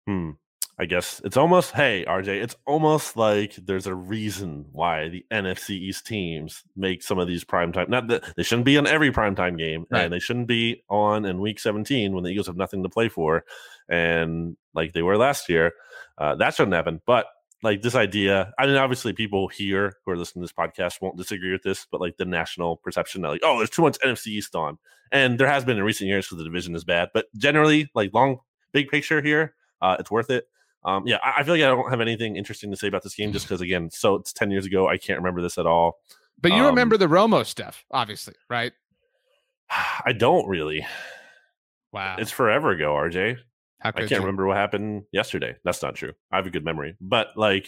Hmm. I guess it's almost hey RJ, it's almost like there's a reason why the NFC East teams make some of these prime time. Not that they shouldn't be on every prime time game, right. and they shouldn't be on in Week 17 when the Eagles have nothing to play for and like they were last year. Uh, that shouldn't happen. But like this idea, I mean, obviously people here who are listening to this podcast won't disagree with this, but like the national perception that like, oh, there's too much NFC East on. And there has been in recent years because the division is bad. But generally, like long big picture here, uh, it's worth it. Um, yeah, I, I, feel like I don't have anything interesting to say about this game just because again, so it's 10 years ago. I can't remember this at all. But you um, remember the Romo stuff, obviously, right? [SIGHS] I don't really. Wow. It's forever ago, RJ. I can't you? remember what happened yesterday. That's not true. I have a good memory, but like,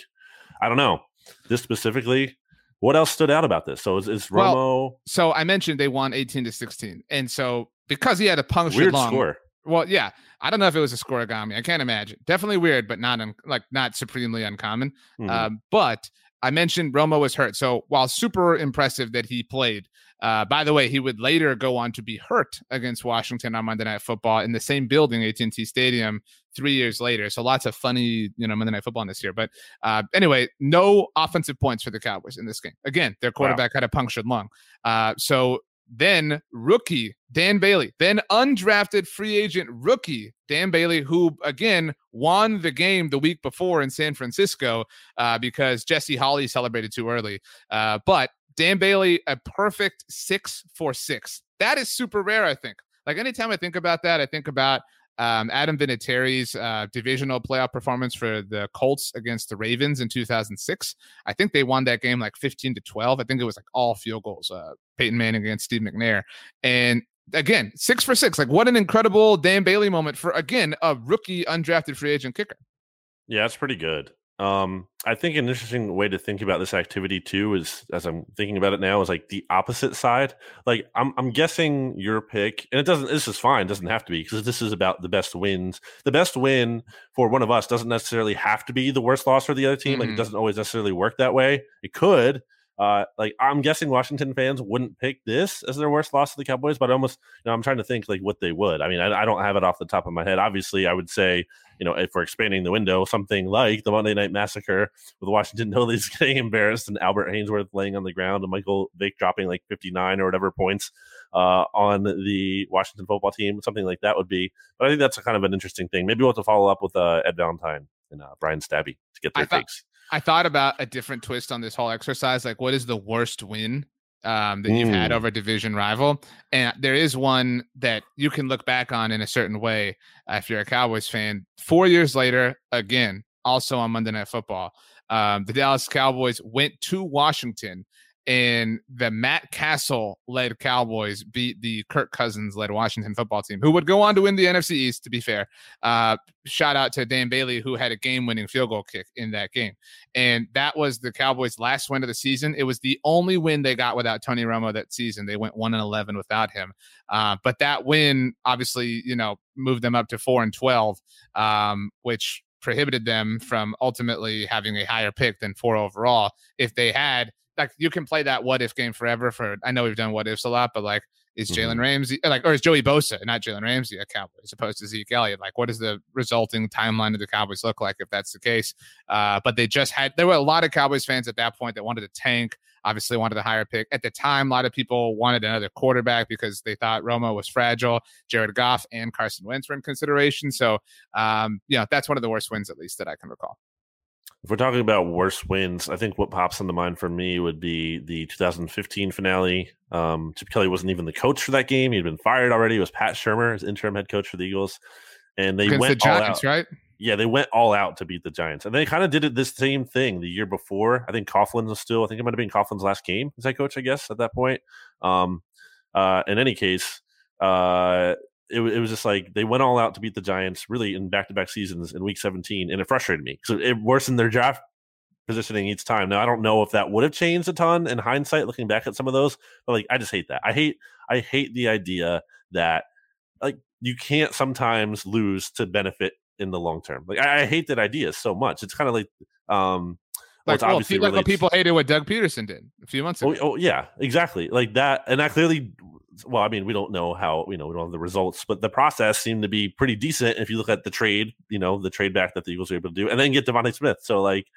I don't know this specifically. What else stood out about this? So is, is Romo? Well, so I mentioned they won eighteen to sixteen, and so because he had a punctured weird long, score. Well, yeah, I don't know if it was a scorigami. I can't imagine. Definitely weird, but not un, like not supremely uncommon. Mm-hmm. Um, but I mentioned Romo was hurt. So while super impressive that he played, uh, by the way, he would later go on to be hurt against Washington on Monday Night Football in the same building, AT&T Stadium, three years later. So lots of funny, you know, Monday Night Football this year. But uh, anyway, no offensive points for the Cowboys in this game. Again, their quarterback wow. had a punctured lung. Uh, so then rookie Dan Bailey, then undrafted free agent rookie Dan Bailey, who again won the game the week before in San Francisco uh, because Jesse Holley celebrated too early. Uh, but Dan Bailey, a perfect six for six. That is super rare, I think. Like anytime I think about that, I think about um, Adam Vinatieri's uh, divisional playoff performance for the Colts against the Ravens in 2006. I think they won that game like 15 to 12. I think it was like all field goals. Uh, Peyton Manning against Steve McNair, and again, six for six. Like what an incredible Dan Bailey moment for again a rookie undrafted free agent kicker. Yeah, that's pretty good. Um, I think an interesting way to think about this activity too is, as I'm thinking about it now, is like the opposite side. Like I'm, I'm guessing your pick, and it doesn't. This is fine. Doesn't have to be because this is about the best wins. The best win for one of us doesn't necessarily have to be the worst loss for the other team. Mm-hmm. Like it mm-hmm. doesn't always necessarily work that way. It could, uh, like I'm guessing Washington fans wouldn't pick this as their worst loss to the Cowboys, but I almost, you know, I'm trying to think like what they would. I mean, I, I, don't have it off the top of my head. Obviously, I would say, you know, if we're expanding the window, something like the Monday Night Massacre with Washington [LAUGHS] Nobody's getting embarrassed and Albert Haynesworth laying on the ground and Michael Vick dropping like 59 or whatever points uh, on the Washington football team, something like that would be. But I think that's a kind of an interesting thing. Maybe we'll have to follow up with uh, Ed Valentine and uh, Brian Stabby to get their takes. I thought about a different twist on this whole exercise. Like, what is the worst win um, that you've had over a division rival? And there is one that you can look back on in a certain way uh, if you're a Cowboys fan. Four years later, again, also on Monday Night Football, um, the Dallas Cowboys went to Washington and the Matt Cassel led Cowboys beat the Kirk Cousins led Washington football team, who would go on to win the NFC East, to be fair. Uh, shout out to Dan Bailey, who had a game winning field goal kick in that game. And that was the Cowboys' last win of the season. It was the only win they got without Tony Romo that season. They went 1 and 11 without him. Uh, but that win obviously, you know, moved them up to 4 and 12, um, which prohibited them from ultimately having a higher pick than four overall. If they had, like you can play that what if game forever for I know we've done what ifs a lot, but like is Jalen mm-hmm. Ramsey like or is Joey Bosa, not Jalen Ramsey a Cowboy as opposed to Zeke Elliott? Like what does the resulting timeline of the Cowboys look like if that's the case? Uh, but they just had there were a lot of Cowboys fans at that point that wanted to tank, obviously wanted a higher pick. At the time, a lot of people wanted another quarterback because they thought Romo was fragile. Jared Goff and Carson Wentz were in consideration. So um, you know, that's one of the worst wins at least that I can recall. If we're talking about worst wins, I think what pops into mind for me would be the 2015 finale. Um, Chip Kelly wasn't even the coach for that game; he'd been fired already. It was Pat Shurmur, as interim head coach for the Eagles, and they Against went the Giants, all out. right? Yeah, they went all out to beat the Giants, and they kind of did it this same thing the year before. I think Coughlin was still. I think it might have been Coughlin's last game as head coach. I guess at that point. Um, uh, in any case, uh, it, it was just like they went all out to beat the Giants really in back to back seasons in week 17. And it frustrated me because it worsened their draft positioning each time. Now, I don't know if that would have changed a ton in hindsight looking back at some of those, but like, I just hate that. I hate, I hate the idea that like you can't sometimes lose to benefit in the long term. Like, I, I hate that idea so much. It's kind of like, um, Like, it's well, like what relates- people hated what Doug Pederson did a few months ago. Oh, oh, yeah, exactly. Like that, and that clearly. Well, I mean, we don't know how you know we don't have the results, but the process seemed to be pretty decent if you look at the trade. You know, the trade back that the Eagles were able to do, and then get DeVonta Smith. So, like,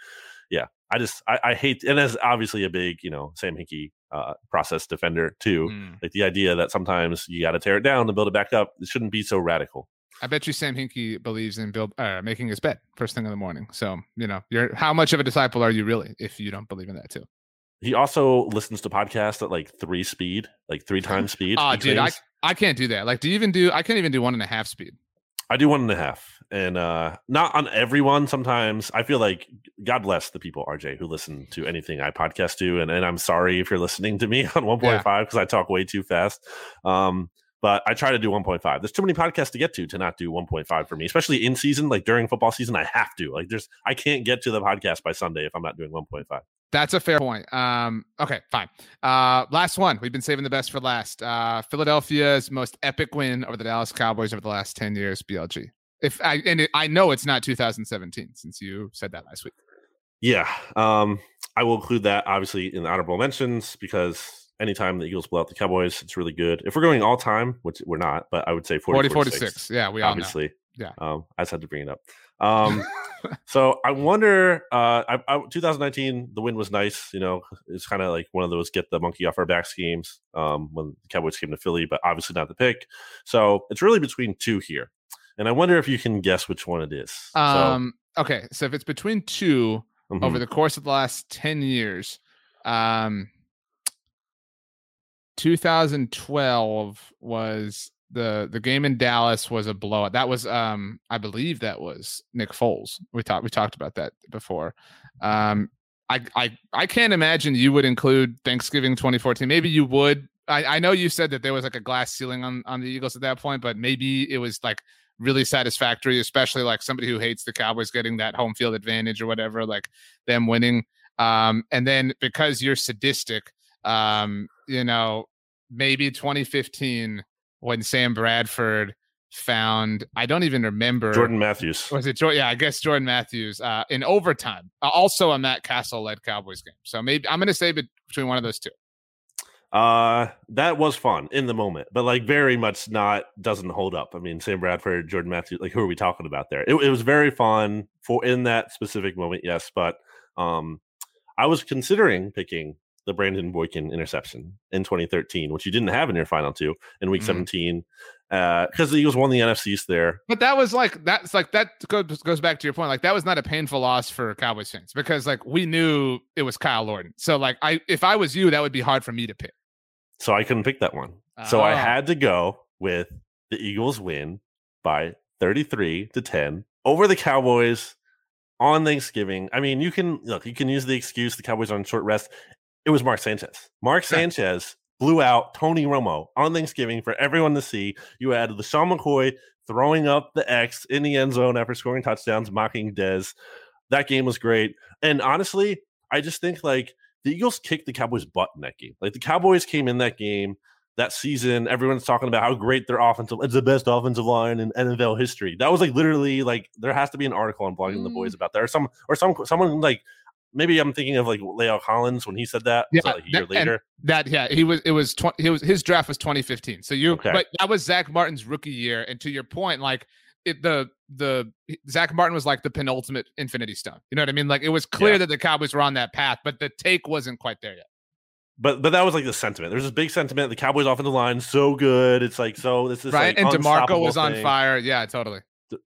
yeah, I just I, I hate, and as obviously a big you know Sam Hinkie uh, process defender too. Mm. Like the idea that sometimes you got to tear it down to build it back up. It shouldn't be so radical. I bet you Sam Hinkie believes in build, uh, making his bed first thing in the morning. So you know, you're how much of a disciple are you really if you don't believe in that too? He also listens to podcasts at like three speed, like three times [LAUGHS] speed. Oh, dude, I. I can't do that. Like, do you even do? I can't even do one and a half speed. I do one and a half, and uh not on everyone. Sometimes I feel like God bless the people, RJ, who listen to anything I podcast to, and, and I'm sorry if you're listening to me [LAUGHS] on 1.5 because I talk way too fast. Um, but I try to do 1.5. There's too many podcasts to get to to not do 1.5 for me, especially in season, like during football season. I have to. Like, there's I can't get to the podcast by Sunday if I'm not doing 1.5. That's a fair point. Um, okay, fine. Uh, last one. We've been saving the best for last. Uh, Philadelphia's most epic win over the Dallas Cowboys over the last ten years. BLG. If I and it, I know it's not 2017 since you said that last week. Yeah, um, I will include that obviously in the honorable mentions because anytime the Eagles blow out the Cowboys, it's really good. If we're going all time, which we're not, but I would say 40, 40 46. 46. Yeah, we all know. obviously. Yeah. Um, I just had to bring it up. Um, [LAUGHS] so I wonder. Uh, I, I, 2019, the win was nice. You know, it's kind of like one of those get the monkey off our backs games um, when the Cowboys came to Philly, but obviously not the pick. So it's really between two here, and I wonder if you can guess which one it is. Um. Okay. So if it's between two so, mhm. over the course of the last 10 years, um, 2012 was the the game in Dallas was a blowout. That was um I believe that was Nick Foles. We talked we talked about that before. Um I I I can't imagine you would include Thanksgiving 2014. Maybe you would. I, I know you said that there was like a glass ceiling on on the Eagles at that point, but maybe it was like really satisfactory, especially like somebody who hates the Cowboys getting that home field advantage or whatever, like them winning. Um, and then because you're sadistic, um, you know, maybe 2015 when Sam Bradford found I don't even remember Jordan Matthews. was it Jordan? Yeah, I guess Jordan Matthews uh, in overtime, uh, also a Matt Cassel led Cowboys game. So maybe I'm going to say between one of those two. Uh, that was fun in the moment, but like very much not doesn't hold up. I mean, Sam Bradford, Jordan Matthews, like who are we talking about there? It, it was very fun for in that specific moment, yes. But um, I was considering picking the Brandon Boykin interception in 2013, which you didn't have in your final two in Week Mhm. 17, because the Eagles won the NFCs there. But that was like that's like that goes goes back to your point. Like that was not a painful loss for Cowboys fans because like we knew it was Kyle Orton. So like I if I was you, that would be hard for me to pick. So I couldn't pick that one. So I Oh. had to go with the Eagles win by 33 to 10 over the Cowboys on Thanksgiving. I mean, you can look, you can use the excuse the Cowboys are on short rest. It was Mark Sanchez. Mark Sanchez blew out Tony Romo on Thanksgiving for everyone to see. You had LeSean McCoy throwing up the X in the end zone after scoring touchdowns, mocking Dez. That game was great. And honestly, I just think like the Eagles kicked the Cowboys' butt in that game. Like the Cowboys came in that game that season. Everyone's talking about how great their offensive it's the best offensive line in NFL history. That was like literally like there has to be an article on blogging the Mm. boys about that. Or some or some someone like maybe I'm thinking of like La'el Collins when he said that. Yeah, that, like a year that- later. That yeah, he was it was 20 he was his draft was 2015. So you Okay. but that was Zack Martin's rookie year. And to your point, like it the the Zack Martin was like the penultimate infinity stone. You know what I mean? Like it was clear Yeah. that the Cowboys were on that path, but the take wasn't quite there yet. But but that was like the sentiment. There's this big sentiment. The Cowboys offensive line so good. It's like so this is right. like and DeMarco was on fire. Yeah, totally.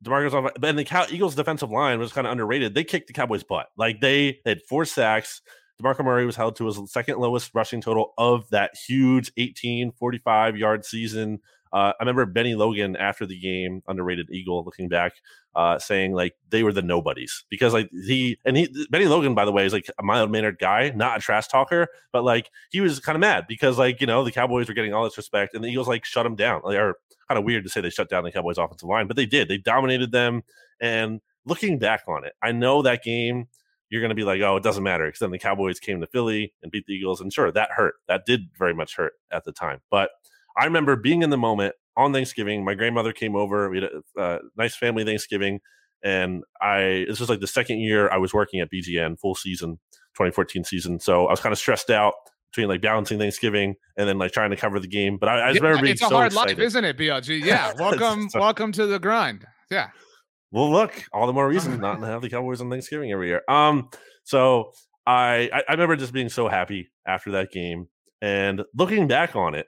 Demarco's on, and the Cow- Eagles' defensive line was kind of underrated. They kicked the Cowboys' butt. Like they, they had four sacks. DeMarco Murray was held to his second lowest rushing total of that huge 18, 45 yard season. Uh, I remember Bennie Logan after the game, underrated Eagle, looking back, uh, saying like they were the nobodies because like he and he Bennie Logan, by the way, is like a mild mannered guy, not a trash talker, but like he was kind of mad because like you know the Cowboys were getting all this respect and the Eagles like shut him down. Like, are kind of weird to say they shut down the Cowboys offensive line, but they did. They dominated them. And looking back on it, I know that game you're going to be like, oh, it doesn't matter because then the Cowboys came to Philly and beat the Eagles, and sure, that hurt. That did very much hurt at the time, but I remember being in the moment on Thanksgiving. My grandmother came over. We had a uh, nice family Thanksgiving, and I this was like the second year I was working at BGN full season, 2014 season. So I was kind of stressed out between like balancing Thanksgiving and then like trying to cover the game. But I, I just remember being it's a so hard excited. life, isn't it, BLG? [LAUGHS] Yeah, welcome, so, welcome to the grind. Yeah. Well, look, all the more reason not to [LAUGHS] have the Cowboys on Thanksgiving every year. Um, so I I remember just being so happy after that game, and looking back on it,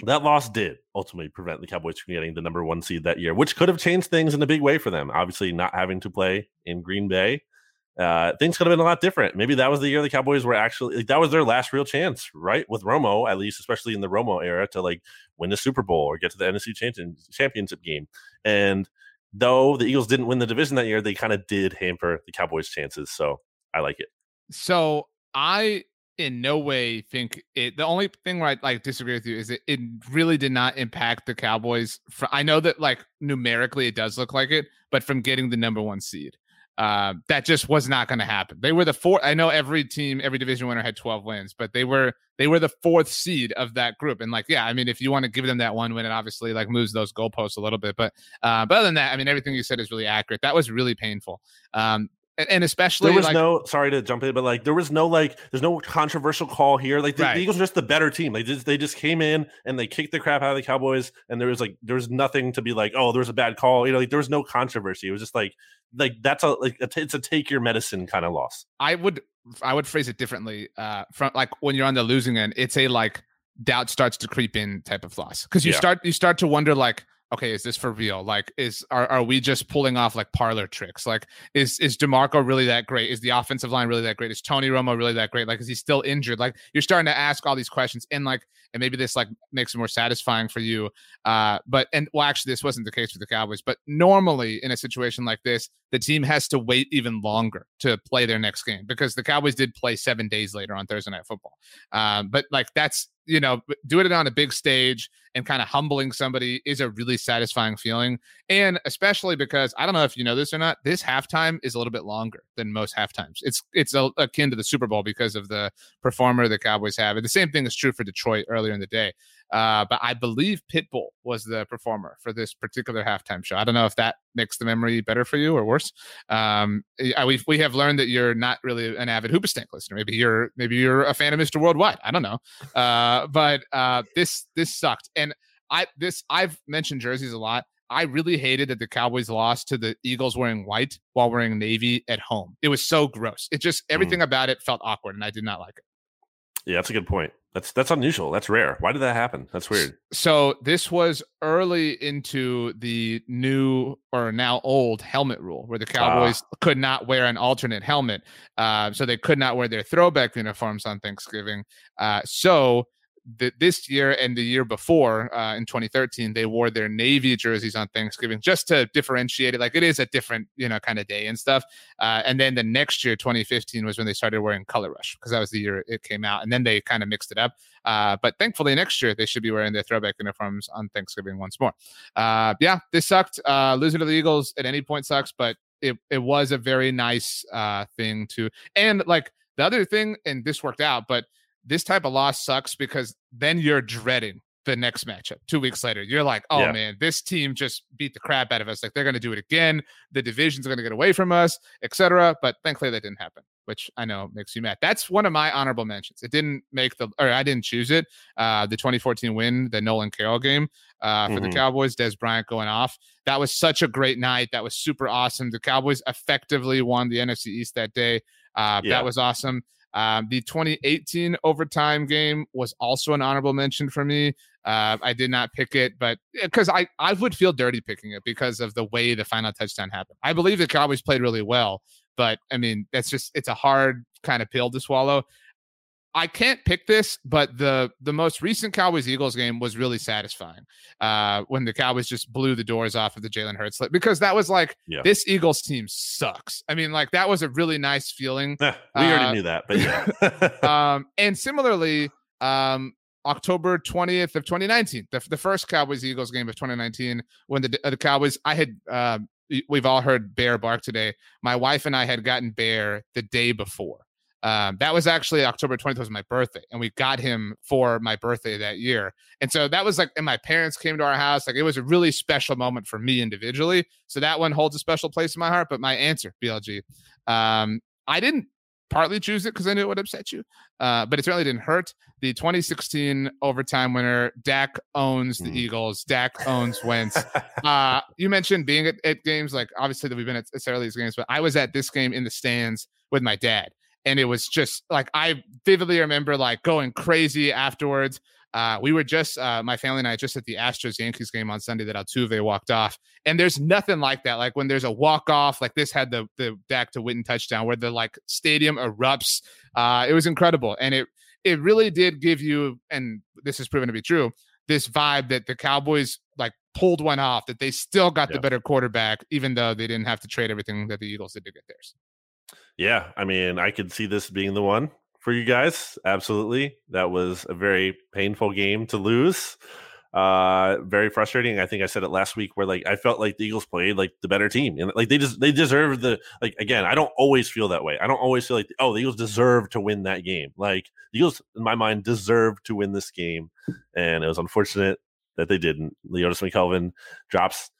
that loss did ultimately prevent the Cowboys from getting the number one seed that year, which could have changed things in a big way for them. Obviously, not having to play in Green Bay, uh, things could have been a lot different. Maybe that was the year the Cowboys were actually like, that was their last real chance, right? With Romo, at least, especially in the Romo era, to like win the Super Bowl or get to the NFC championship game. And though the Eagles didn't win the division that year, they kind of did hamper the Cowboys' chances. So I like it. So I in no way think it. The only thing where I like disagree with you is it, it really did not impact the Cowboys. For, I know that like numerically it does look like it, but from getting the number one seed, uh, that just was not going to happen. They were the fourth. I know every team, every division winner had 12 wins, but they were they were the fourth seed of that group. And like, yeah, I mean, if you want to give them that one win, it obviously like moves those goalposts a little bit. But uh, but other than that, I mean, everything you said is really accurate. That was really painful. Um, and, especially there was like, no sorry to jump in, but like there was no like there's no controversial call here. Like the, right. the Eagles are just the better team. Like they just, they just came in and they kicked the crap out of the Cowboys, and there was like there was nothing to be like oh there was a bad call. You know, like there was no controversy. It was just like like that's a like a t- it's a take your medicine kind of loss. I would I would phrase it differently. Uh, from like when you're on the losing end, it's a like doubt starts to creep in type of loss because you yeah. start you start to wonder like okay, is this for real? Like, is are, are we just pulling off like parlor tricks? Like, is is Demarco really that great? Is the offensive line really that great? Is Tony Romo really that great? Like, is he still injured? Like, you're starting to ask all these questions, and like, and maybe this like makes it more satisfying for you. Uh, but and well, actually, this wasn't the case for the Cowboys. But normally, in a situation like this, the team has to wait even longer to play their next game because the Cowboys did play seven days later on Thursday Night Football. Um, but like, that's you know, doing it on a big stage and kind of humbling somebody is a really satisfying feeling. And especially because I don't know if you know this or not, this halftime is a little bit longer than most halftimes. It's it's a, akin to the Super Bowl because of the performer the Cowboys have. And the same thing is true for Detroit earlier in the day. Uh, but I believe Pitbull was the performer for this particular halftime show. I don't know if that makes the memory better for you or worse. Um, I, we we have learned that you're not really an avid Hoobastank listener. Maybe you're maybe you're a fan of Mr. Worldwide. I don't know. Uh, but uh, this this sucked, and I this I've mentioned jerseys a lot. I really hated that the Cowboys lost to the Eagles wearing white while wearing navy at home. It was so gross. It just everything mm. about it felt awkward, and I did not like it. Yeah, that's a good point. That's that's unusual. That's rare. Why did that happen? That's weird. So this was early into the new or now old helmet rule, where the Cowboys ah. could not wear an alternate helmet, uh, so they could not wear their throwback uniforms on Thanksgiving. Uh, so the, this year and the year before uh, in 2013 they wore their navy jerseys on thanksgiving just to differentiate it like it is a different you know kind of day and stuff uh, and then the next year 2015 was when they started wearing color rush because that was the year it came out and then they kind of mixed it up uh, but thankfully next year they should be wearing their throwback uniforms on thanksgiving once more. Uh, yeah this sucked uh, losing to the eagles at any point sucks but it, it was a very nice uh, thing to and like the other thing and this worked out but this type of loss sucks because then you're dreading the next matchup two weeks later. You're like, oh yeah. man, this team just beat the crap out of us. Like they're going to do it again. The division's going to get away from us, etc. But thankfully that didn't happen, which I know makes you mad. That's one of my honorable mentions. It didn't make the, or I didn't choose it. Uh, the 2014 win, the Nolan Carroll game uh, for mm-hmm. the Cowboys, Dez Bryant going off. That was such a great night. That was super awesome. The Cowboys effectively won the NFC East that day. Uh, yeah. That was awesome. Um, the 2018 overtime game was also an honorable mention for me. Uh, I did not pick it, but because I, I would feel dirty picking it because of the way the final touchdown happened. I believe the Cowboys played really well, but I mean, that's just, it's a hard kind of pill to swallow. I can't pick this, but the the most recent Cowboys Eagles game was really satisfying. Uh, when the Cowboys just blew the doors off of the Jalen Hurts because that was like yeah. this Eagles team sucks. I mean, like that was a really nice feeling. we already uh, knew that, but yeah. [LAUGHS] um, and similarly, um, October 20th of 2019, the, the first Cowboys Eagles game of 2019, when the, the Cowboys, I had, uh, we've all heard bear bark today. My wife and I had gotten bear the day before. Um, that was actually October 20th was my birthday, and we got him for my birthday that year. And so that was like, and my parents came to our house. Like it was a really special moment for me individually. So that one holds a special place in my heart. But my answer, BLG, um, I didn't partly choose it because I knew it would upset you, uh, but it certainly didn't hurt. The 2016 overtime winner, Dak owns the mm. Eagles. Dak owns Wentz. [LAUGHS] uh, you mentioned being at, at, games, like obviously that we've been at, at several of these games, but I was at this game in the stands with my dad and it was just like I vividly remember like going crazy afterwards. Uh, we were just uh, my family and I just at the Astros Yankees game on Sunday that Altuve walked off, and there's nothing like that. Like when there's a walk off, like this had the the Dak to Witten touchdown where the like stadium erupts. Uh, it was incredible, and it it really did give you, and this has proven to be true, this vibe that the Cowboys like pulled one off, that they still got yeah. the better quarterback, even though they didn't have to trade everything that the Eagles did to get theirs. Yeah, I mean, I could see this being the one for you guys. Absolutely. That was a very painful game to lose. Uh very frustrating. I think I said it last week where like I felt like the Eagles played like the better team. And like they just they deserve the like again, I don't always feel that way. I don't always feel like oh, the Eagles deserve to win that game. Like the Eagles in my mind deserve to win this game. And it was unfortunate that they didn't. Leodis McKelvin drops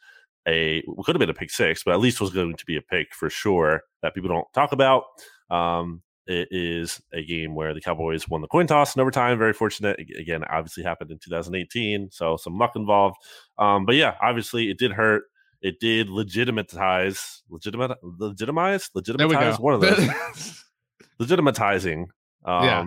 a could have been a pick six, but at least was going to be a pick for sure that people don't talk about. Um, it is a game where the Cowboys won the coin toss in overtime. Very fortunate. Again, obviously happened in 2018, so some luck involved. Um, but yeah, obviously it did hurt. It did legitimize, legitimate, legitimize, legitimize. One of those [LAUGHS] legitimatizing. Um, yeah.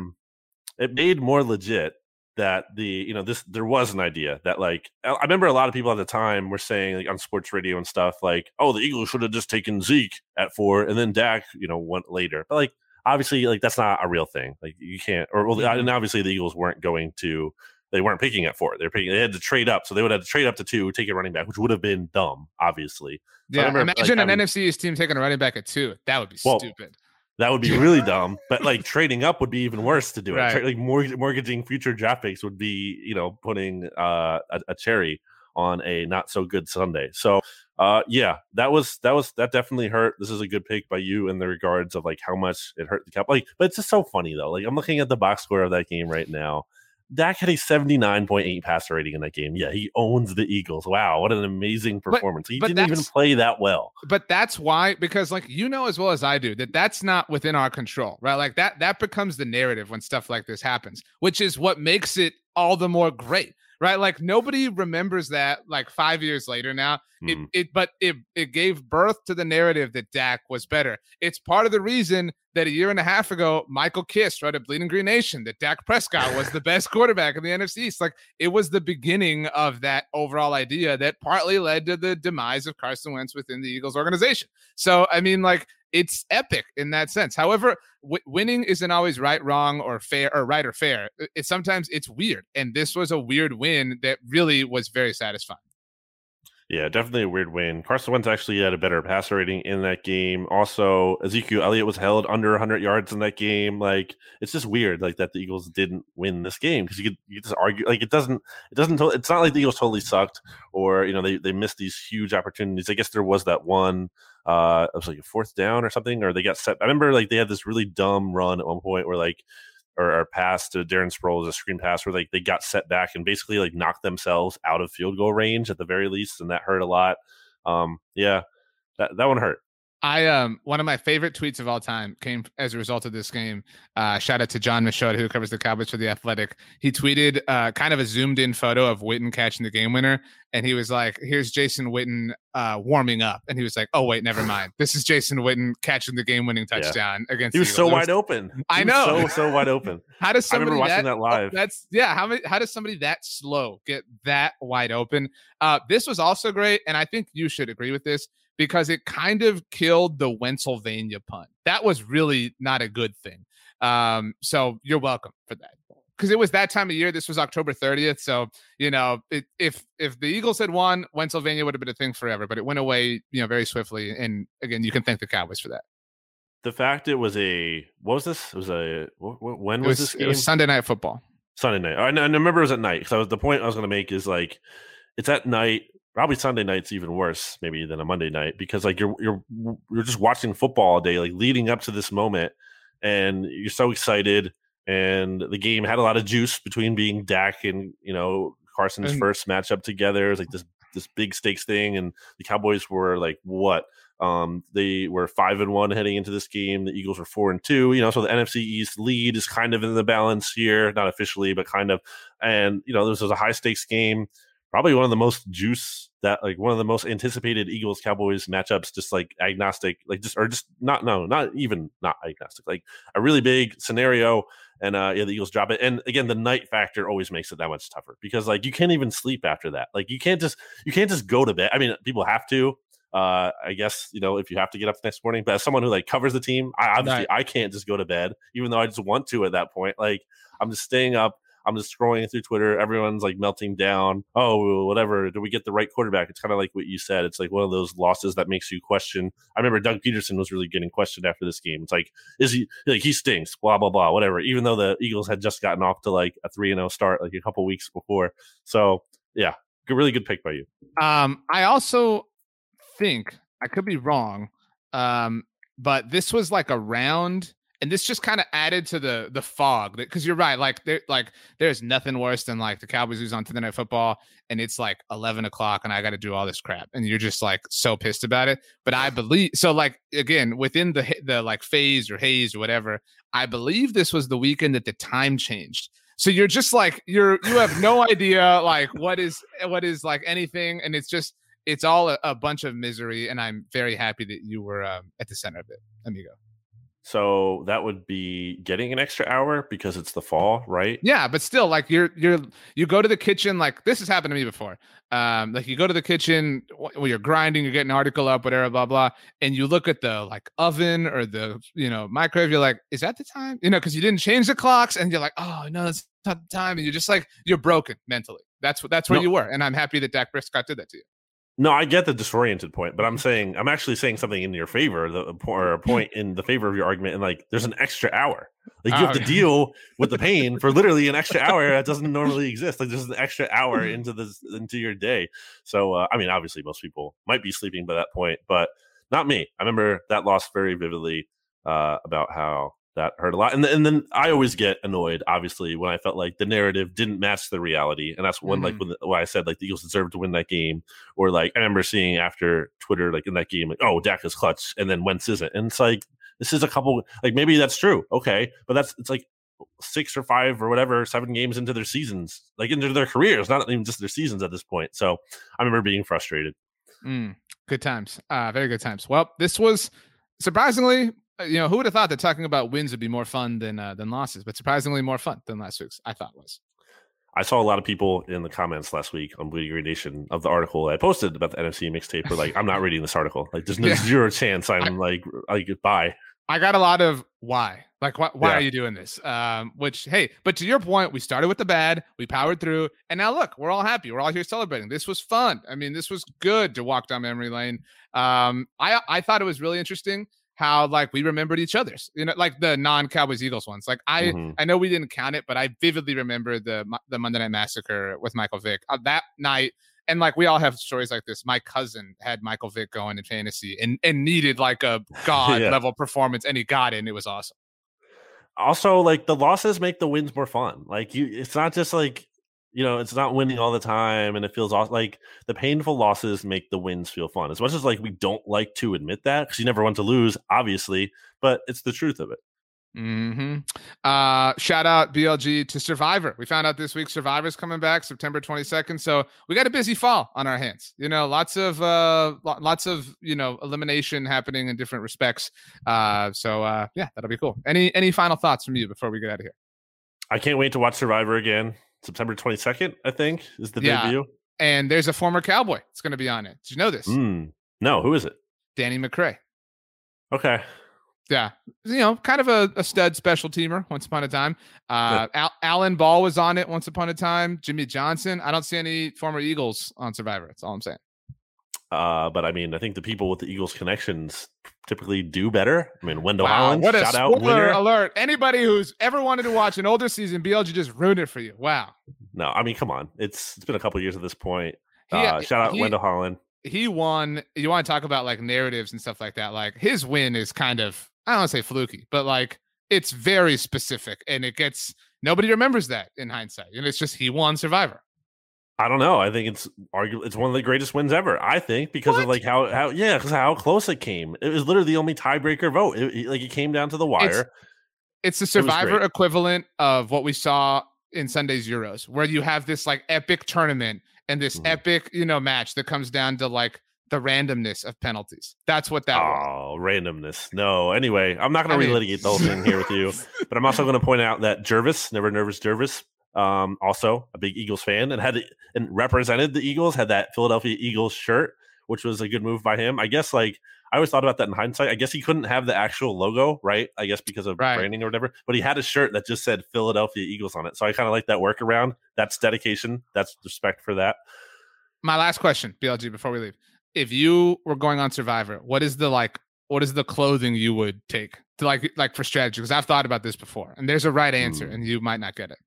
It made more legit that the you know this there was an idea that like I remember a lot of people at the time were saying like on sports radio and stuff like oh the Eagles should have just taken Zeke at four and then Dak you know went later. But like obviously like that's not a real thing. Like you can't or well mm-hmm. and obviously the Eagles weren't going to they weren't picking at four. They're picking they had to trade up so they would have to trade up to two take a running back which would have been dumb obviously. Yeah remember, imagine like, an NFC East team taking a running back at two. That would be well, stupid that would be really [LAUGHS] dumb. But like trading up would be even worse to do it. Right. Like mortgaging future draft picks would be, you know, putting uh, a, a cherry on a not so good Sunday. So uh yeah, that was that was that definitely hurt. This is a good pick by you in the regards of like how much it hurt the cap. Like, but it's just so funny though. Like I'm looking at the box score of that game right now. Dak had a 79.8 passer rating in that game. Yeah, he owns the Eagles. Wow, what an amazing performance. But, he but didn't even play that well. But that's why because like you know as well as I do that that's not within our control, right? Like that that becomes the narrative when stuff like this happens, which is what makes it all the more great right? Like nobody remembers that like five years later now. Mm. It, it, but it, it gave birth to the narrative that Dak was better. It's part of the reason that a year and a half ago, Michael Kist, wrote at Bleeding Green Nation, that Dak Prescott was the best [LAUGHS] quarterback in the NFC East. Like it was the beginning of that overall idea that partly led to the demise of Carson Wentz within the Eagles organization. So, I mean, like it's epic in that sense. However, w- winning isn't always right, wrong, or fair, or right or fair. It, sometimes it's weird, and this was a weird win that really was very satisfying. Yeah, definitely a weird win. Carson Wentz actually had a better passer rating in that game. Also, Ezekiel Elliott was held under 100 yards in that game. Like, it's just weird, like that the Eagles didn't win this game because you could you could just argue like it doesn't it doesn't it's not like the Eagles totally sucked or you know they they missed these huge opportunities. I guess there was that one uh it was like a fourth down or something or they got set. I remember like they had this really dumb run at one point where like or, or pass to Darren Sproles, a screen pass where like they got set back and basically like knocked themselves out of field goal range at the very least, and that hurt a lot. Um, yeah, that that one hurt. I um one of my favorite tweets of all time came as a result of this game. Uh, shout out to Jon Machota who covers the Cowboys for the Athletic. He tweeted uh, kind of a zoomed in photo of Witten catching the game winner, and he was like, "Here's Jason Witten uh, warming up," and he was like, "Oh wait, never mind. This is Jason Witten catching the game winning touchdown yeah. against." He was [LAUGHS] so wide open. I know, so so wide open. how does somebody I remember watching that, that live? That's yeah. How many? How does somebody that slow get that wide open? Uh, this was also great, and I think you should agree with this because it kind of killed the Wentzylvania punt. That was really not a good thing. Um, so you're welcome for that. Because it was that time of year. This was October 30th. So, you know, it, if if the Eagles had won, Wentzylvania would have been a thing forever. But it went away, you know, very swiftly. And again, you can thank the Cowboys for that. The fact it was a what was this? It was a when was, was, this? Game? It was Sunday night football. Sunday night. I, I remember it was at night. So the point I was going to make is like it's at night probably Sunday night's even worse maybe than a Monday night because like you're you're you're just watching football all day like leading up to this moment and you're so excited and the game had a lot of juice between being Dak and you know Carson's and, first matchup together it was like this this big stakes thing and the Cowboys were like what? Um they were 5 and 1 heading into this game the Eagles were 4 and 2 you know so the NFC East lead is kind of in the balance here not officially but kind of and you know this was a high stakes game probably one of the most juice that like one of the most anticipated Eagles Cowboys matchups, just like agnostic, like just or just not no, not even not agnostic, like a really big scenario. And uh yeah, the Eagles drop it. And again, the night factor always makes it that much tougher because like you can't even sleep after that. Like you can't just you can't just go to bed. I mean, people have to. Uh, I guess you know if you have to get up the next morning, but as someone who like covers the team, I obviously. I can't just go to bed, even though I just want to at that point. Like I'm just staying up I'm just scrolling through Twitter. Everyone's like melting down. Oh, whatever. Do we get the right quarterback? It's kind of like what you said. It's like one of those losses that makes you question. I remember Doug Pederson was really getting questioned after this game. It's like, is he like he stinks? Blah blah blah. Whatever. Even though the Eagles had just gotten off to like a three and zero oh start like a couple weeks before. So yeah, really good pick by you. Um, I also think I could be wrong. Um, but this was like around and this just kind of added to the the fog because you're right like there like there's nothing worse than like the cowboys lose on Thursday night football and it's like 11 o'clock and i got to do all this crap and you're just like so pissed about it. But i believe so like again within the the like phase or haze or whatever i believe this was the weekend that the time changed. So you're just like you're you have no [LAUGHS] idea like what is what is like anything and it's just it's all a, a bunch of misery and i'm very happy that you were um, at the center of it. Amigo so that would be getting an extra hour because it's the fall, right? Yeah, but still, like you're you're you go to the kitchen. Like this has happened to me before. Um, like you go to the kitchen when you're grinding, you're getting an article up, whatever, blah blah, and you look at the like oven or the you know microwave. You're like, is that the time? You know, because you didn't change the clocks, and you're like, oh no, that's not the time, and you're just like you're broken mentally. That's what that's where no. you were, and I'm happy that Dak Prescott did that to you. No, I get the disoriented point, but I'm saying I'm actually saying something in your favor, the or a [LAUGHS] point in the favor of your argument, and like there's an extra hour. Like you oh, have to deal with the pain for literally an extra [LAUGHS] hour that doesn't normally exist. Like there's an extra hour into this into your day. So uh, I mean, obviously most people might be sleeping by that point, but not me. I remember that loss very vividly uh, about how that hurt a lot. And, and then I always get annoyed, obviously, when I felt like the narrative didn't match the reality. And that's when, mm-hmm. like, when, the, when, I said, like, the Eagles deserved to win that game. Or, like, I remember seeing after Twitter, like, in that game, like, oh, Dak is clutch, and then Wentz isn't. And it's like, this is a couple, like, maybe that's true. Okay. But that's, it's like six or five or whatever, seven games into their seasons, like, into their careers, not even just their seasons at this point. So I remember being frustrated. Mm, good times. Uh, very good times. Well, this was surprisingly you know, who would have thought that talking about wins would be more fun than uh, than losses, but surprisingly more fun than last week's. I thought was. I saw a lot of people in the comments last week on Bleeding Green Nation of the article I posted about the NFC mixtape. Were like, I'm not reading this article. Like, there's no [LAUGHS] yeah. zero chance I'm like I, like, like, bye. I got a lot of why, like, why, why yeah. are you doing this? Um, which, hey, but to your point, we started with the bad, we powered through, and now look, we're all happy. We're all here celebrating. This was fun. I mean, this was good to walk down memory lane. Um, I I thought it was really interesting how like we remembered each other's, you know, like the non Cowboys Eagles ones. Like I, mm-hmm. I know we didn't count it, but I vividly remember the the Monday Night Massacre with Michael Vick uh, that night. And like we all have stories like this. My cousin had Michael Vick going in fantasy and and needed like a [LAUGHS] god yeah. level performance, and he got it, and it was awesome. Also, like the losses make the wins more fun. Like you, it's not just like you know, it's not winning all the time, and it feels like the painful losses make the wins feel fun. As much as like we don't like to admit that because you never want to lose, obviously, but it's the truth of it. hmm Uh, shout out BLG to Survivor. We found out this week Survivor's coming back September 22nd. So we got a busy fall on our hands. You know, lots of uh, lots of you know elimination happening in different respects. Uh, so uh, yeah, that'll be cool. Any any final thoughts from you before we get out of here? I can't wait to watch Survivor again. September 22nd, I think, is the Yeah. debut. And there's a former cowboy. It's going to be on it. Did you know this? Mm. No, who is it? Danny McCray. Okay. Yeah, you know, kind of a, a stud special teamer once upon a time. Uh, Al- Alan Ball was on it once upon a time. Jimmy Johnson. I don't see any former Eagles on Survivor. That's all I'm saying. Uh, but I mean, I think the people with the Eagles connections typically do better. I mean, Wendell Wow, Holland, what a shout out winner. alert! Anybody who's ever wanted to watch an older season, BLG just ruined it for you. Wow. No, I mean, come on. It's it's been a couple years at this point. He- Uh, shout out he- Wendell Holland. He won. You want to talk about like narratives and stuff like that? Like his win is kind of I don't want to say fluky, but like it's very specific, and it gets nobody remembers that in hindsight, and it's just he won Survivor. I don't know. I think it's arguably it's one of the greatest wins ever. I think because of like how how yeah, because how close it came. It was literally the only tiebreaker vote. It, it- like it came down to the wire. It's the Survivor great. equivalent of what we saw in Sunday's Euros, where you have this like epic tournament and this Mhm. epic, you know, match that comes down to like the randomness of penalties. That's what that was. Oh, randomness. No. Anyway, I'm not going to mean- relitigate the whole thing here with you, [LAUGHS] but I'm also going to point out that Jervis, never nervous Jervis, um, also a big Eagles fan and had and represented the Eagles, had that Philadelphia Eagles shirt, which was a good move by him. I guess like I always thought about that in hindsight. I guess he couldn't have the actual logo, right? I guess because of Right. branding or whatever. But he had a shirt that just said Philadelphia Eagles on it. So I kind of like that workaround. That's dedication. That's respect for that. My last question, BLG, before we leave. If you were going on Survivor, what is the like what is the clothing you would take to like like for strategy? Because I've thought about this before and there's a right answer Hmm. and you might not get it.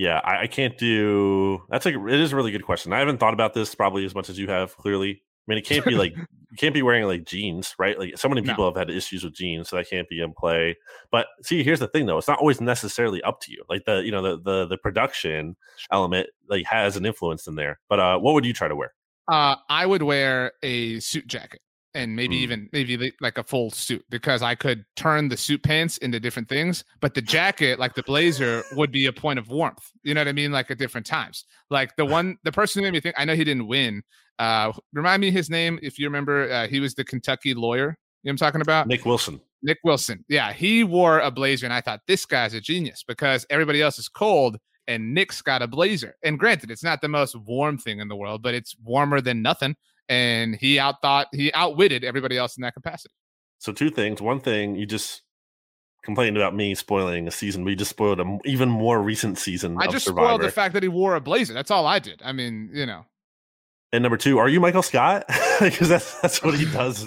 Yeah, I, I can't do. That's a. It is a really good question. I haven't thought about this probably as much as you have. Clearly, I mean, it can't be like [LAUGHS] you can't be wearing like jeans, right? Like so many No. people have had issues with jeans, so that can't be in play. But see, here's the thing, though: it's not always necessarily up to you. Like the you know the the the production element like has an influence in there. But uh, what would you try to wear? Uh, I would wear a suit jacket and maybe Mm. even maybe like a full suit because I could turn the suit pants into different things. But the jacket, like the blazer, would be a point of warmth. You know what I mean? Like at different times. Like the one, the person who made me think. I know he didn't win. Uh, remind me his name if you remember. Uh, he was the Kentucky lawyer. You know what I'm talking about? Nick Wilson. Nick Wilson. Yeah, he wore a blazer, and I thought this guy's a genius because everybody else is cold, and Nick's got a blazer. And granted, it's not the most warm thing in the world, but it's warmer than nothing. And he outthought, he outwitted everybody else in that capacity. So two things. One thing, you just complained about me spoiling a season, but you just spoiled an even more recent season. I just Survivor. spoiled the fact that he wore a blazer. That's all I did. I mean, you know, And number two, are you Michael Scott? [LAUGHS] Because that's that's what he does.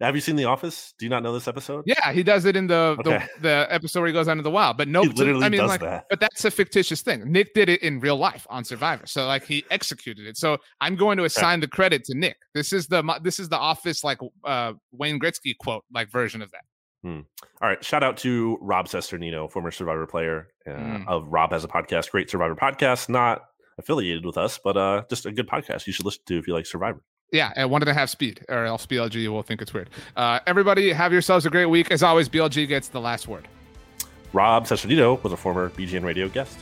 Have you seen The Office? Do you not know this episode? yeah, he does it in the Okay. the, the episode where he goes out into the wild. But no, he literally I mean, does like, that. but that's a fictitious thing. Nick did it in real life on Survivor, so like he executed it. So I'm going to assign the credit to Nick. This is the this is the Office like uh, Wayne Gretzky quote like version of that. All right. Shout out to Rob Cesternino, former Survivor player uh, Mm. of Rob has a podcast, great Survivor podcast, not affiliated with us, but uh, just a good podcast you should listen to if you like Survivor. Yeah, at one and a half speed, or else BLG will think it's weird. Uh, everybody, have yourselves a great week. As always, BLG gets the last word. Rob Cesternino was a former BGN radio guest.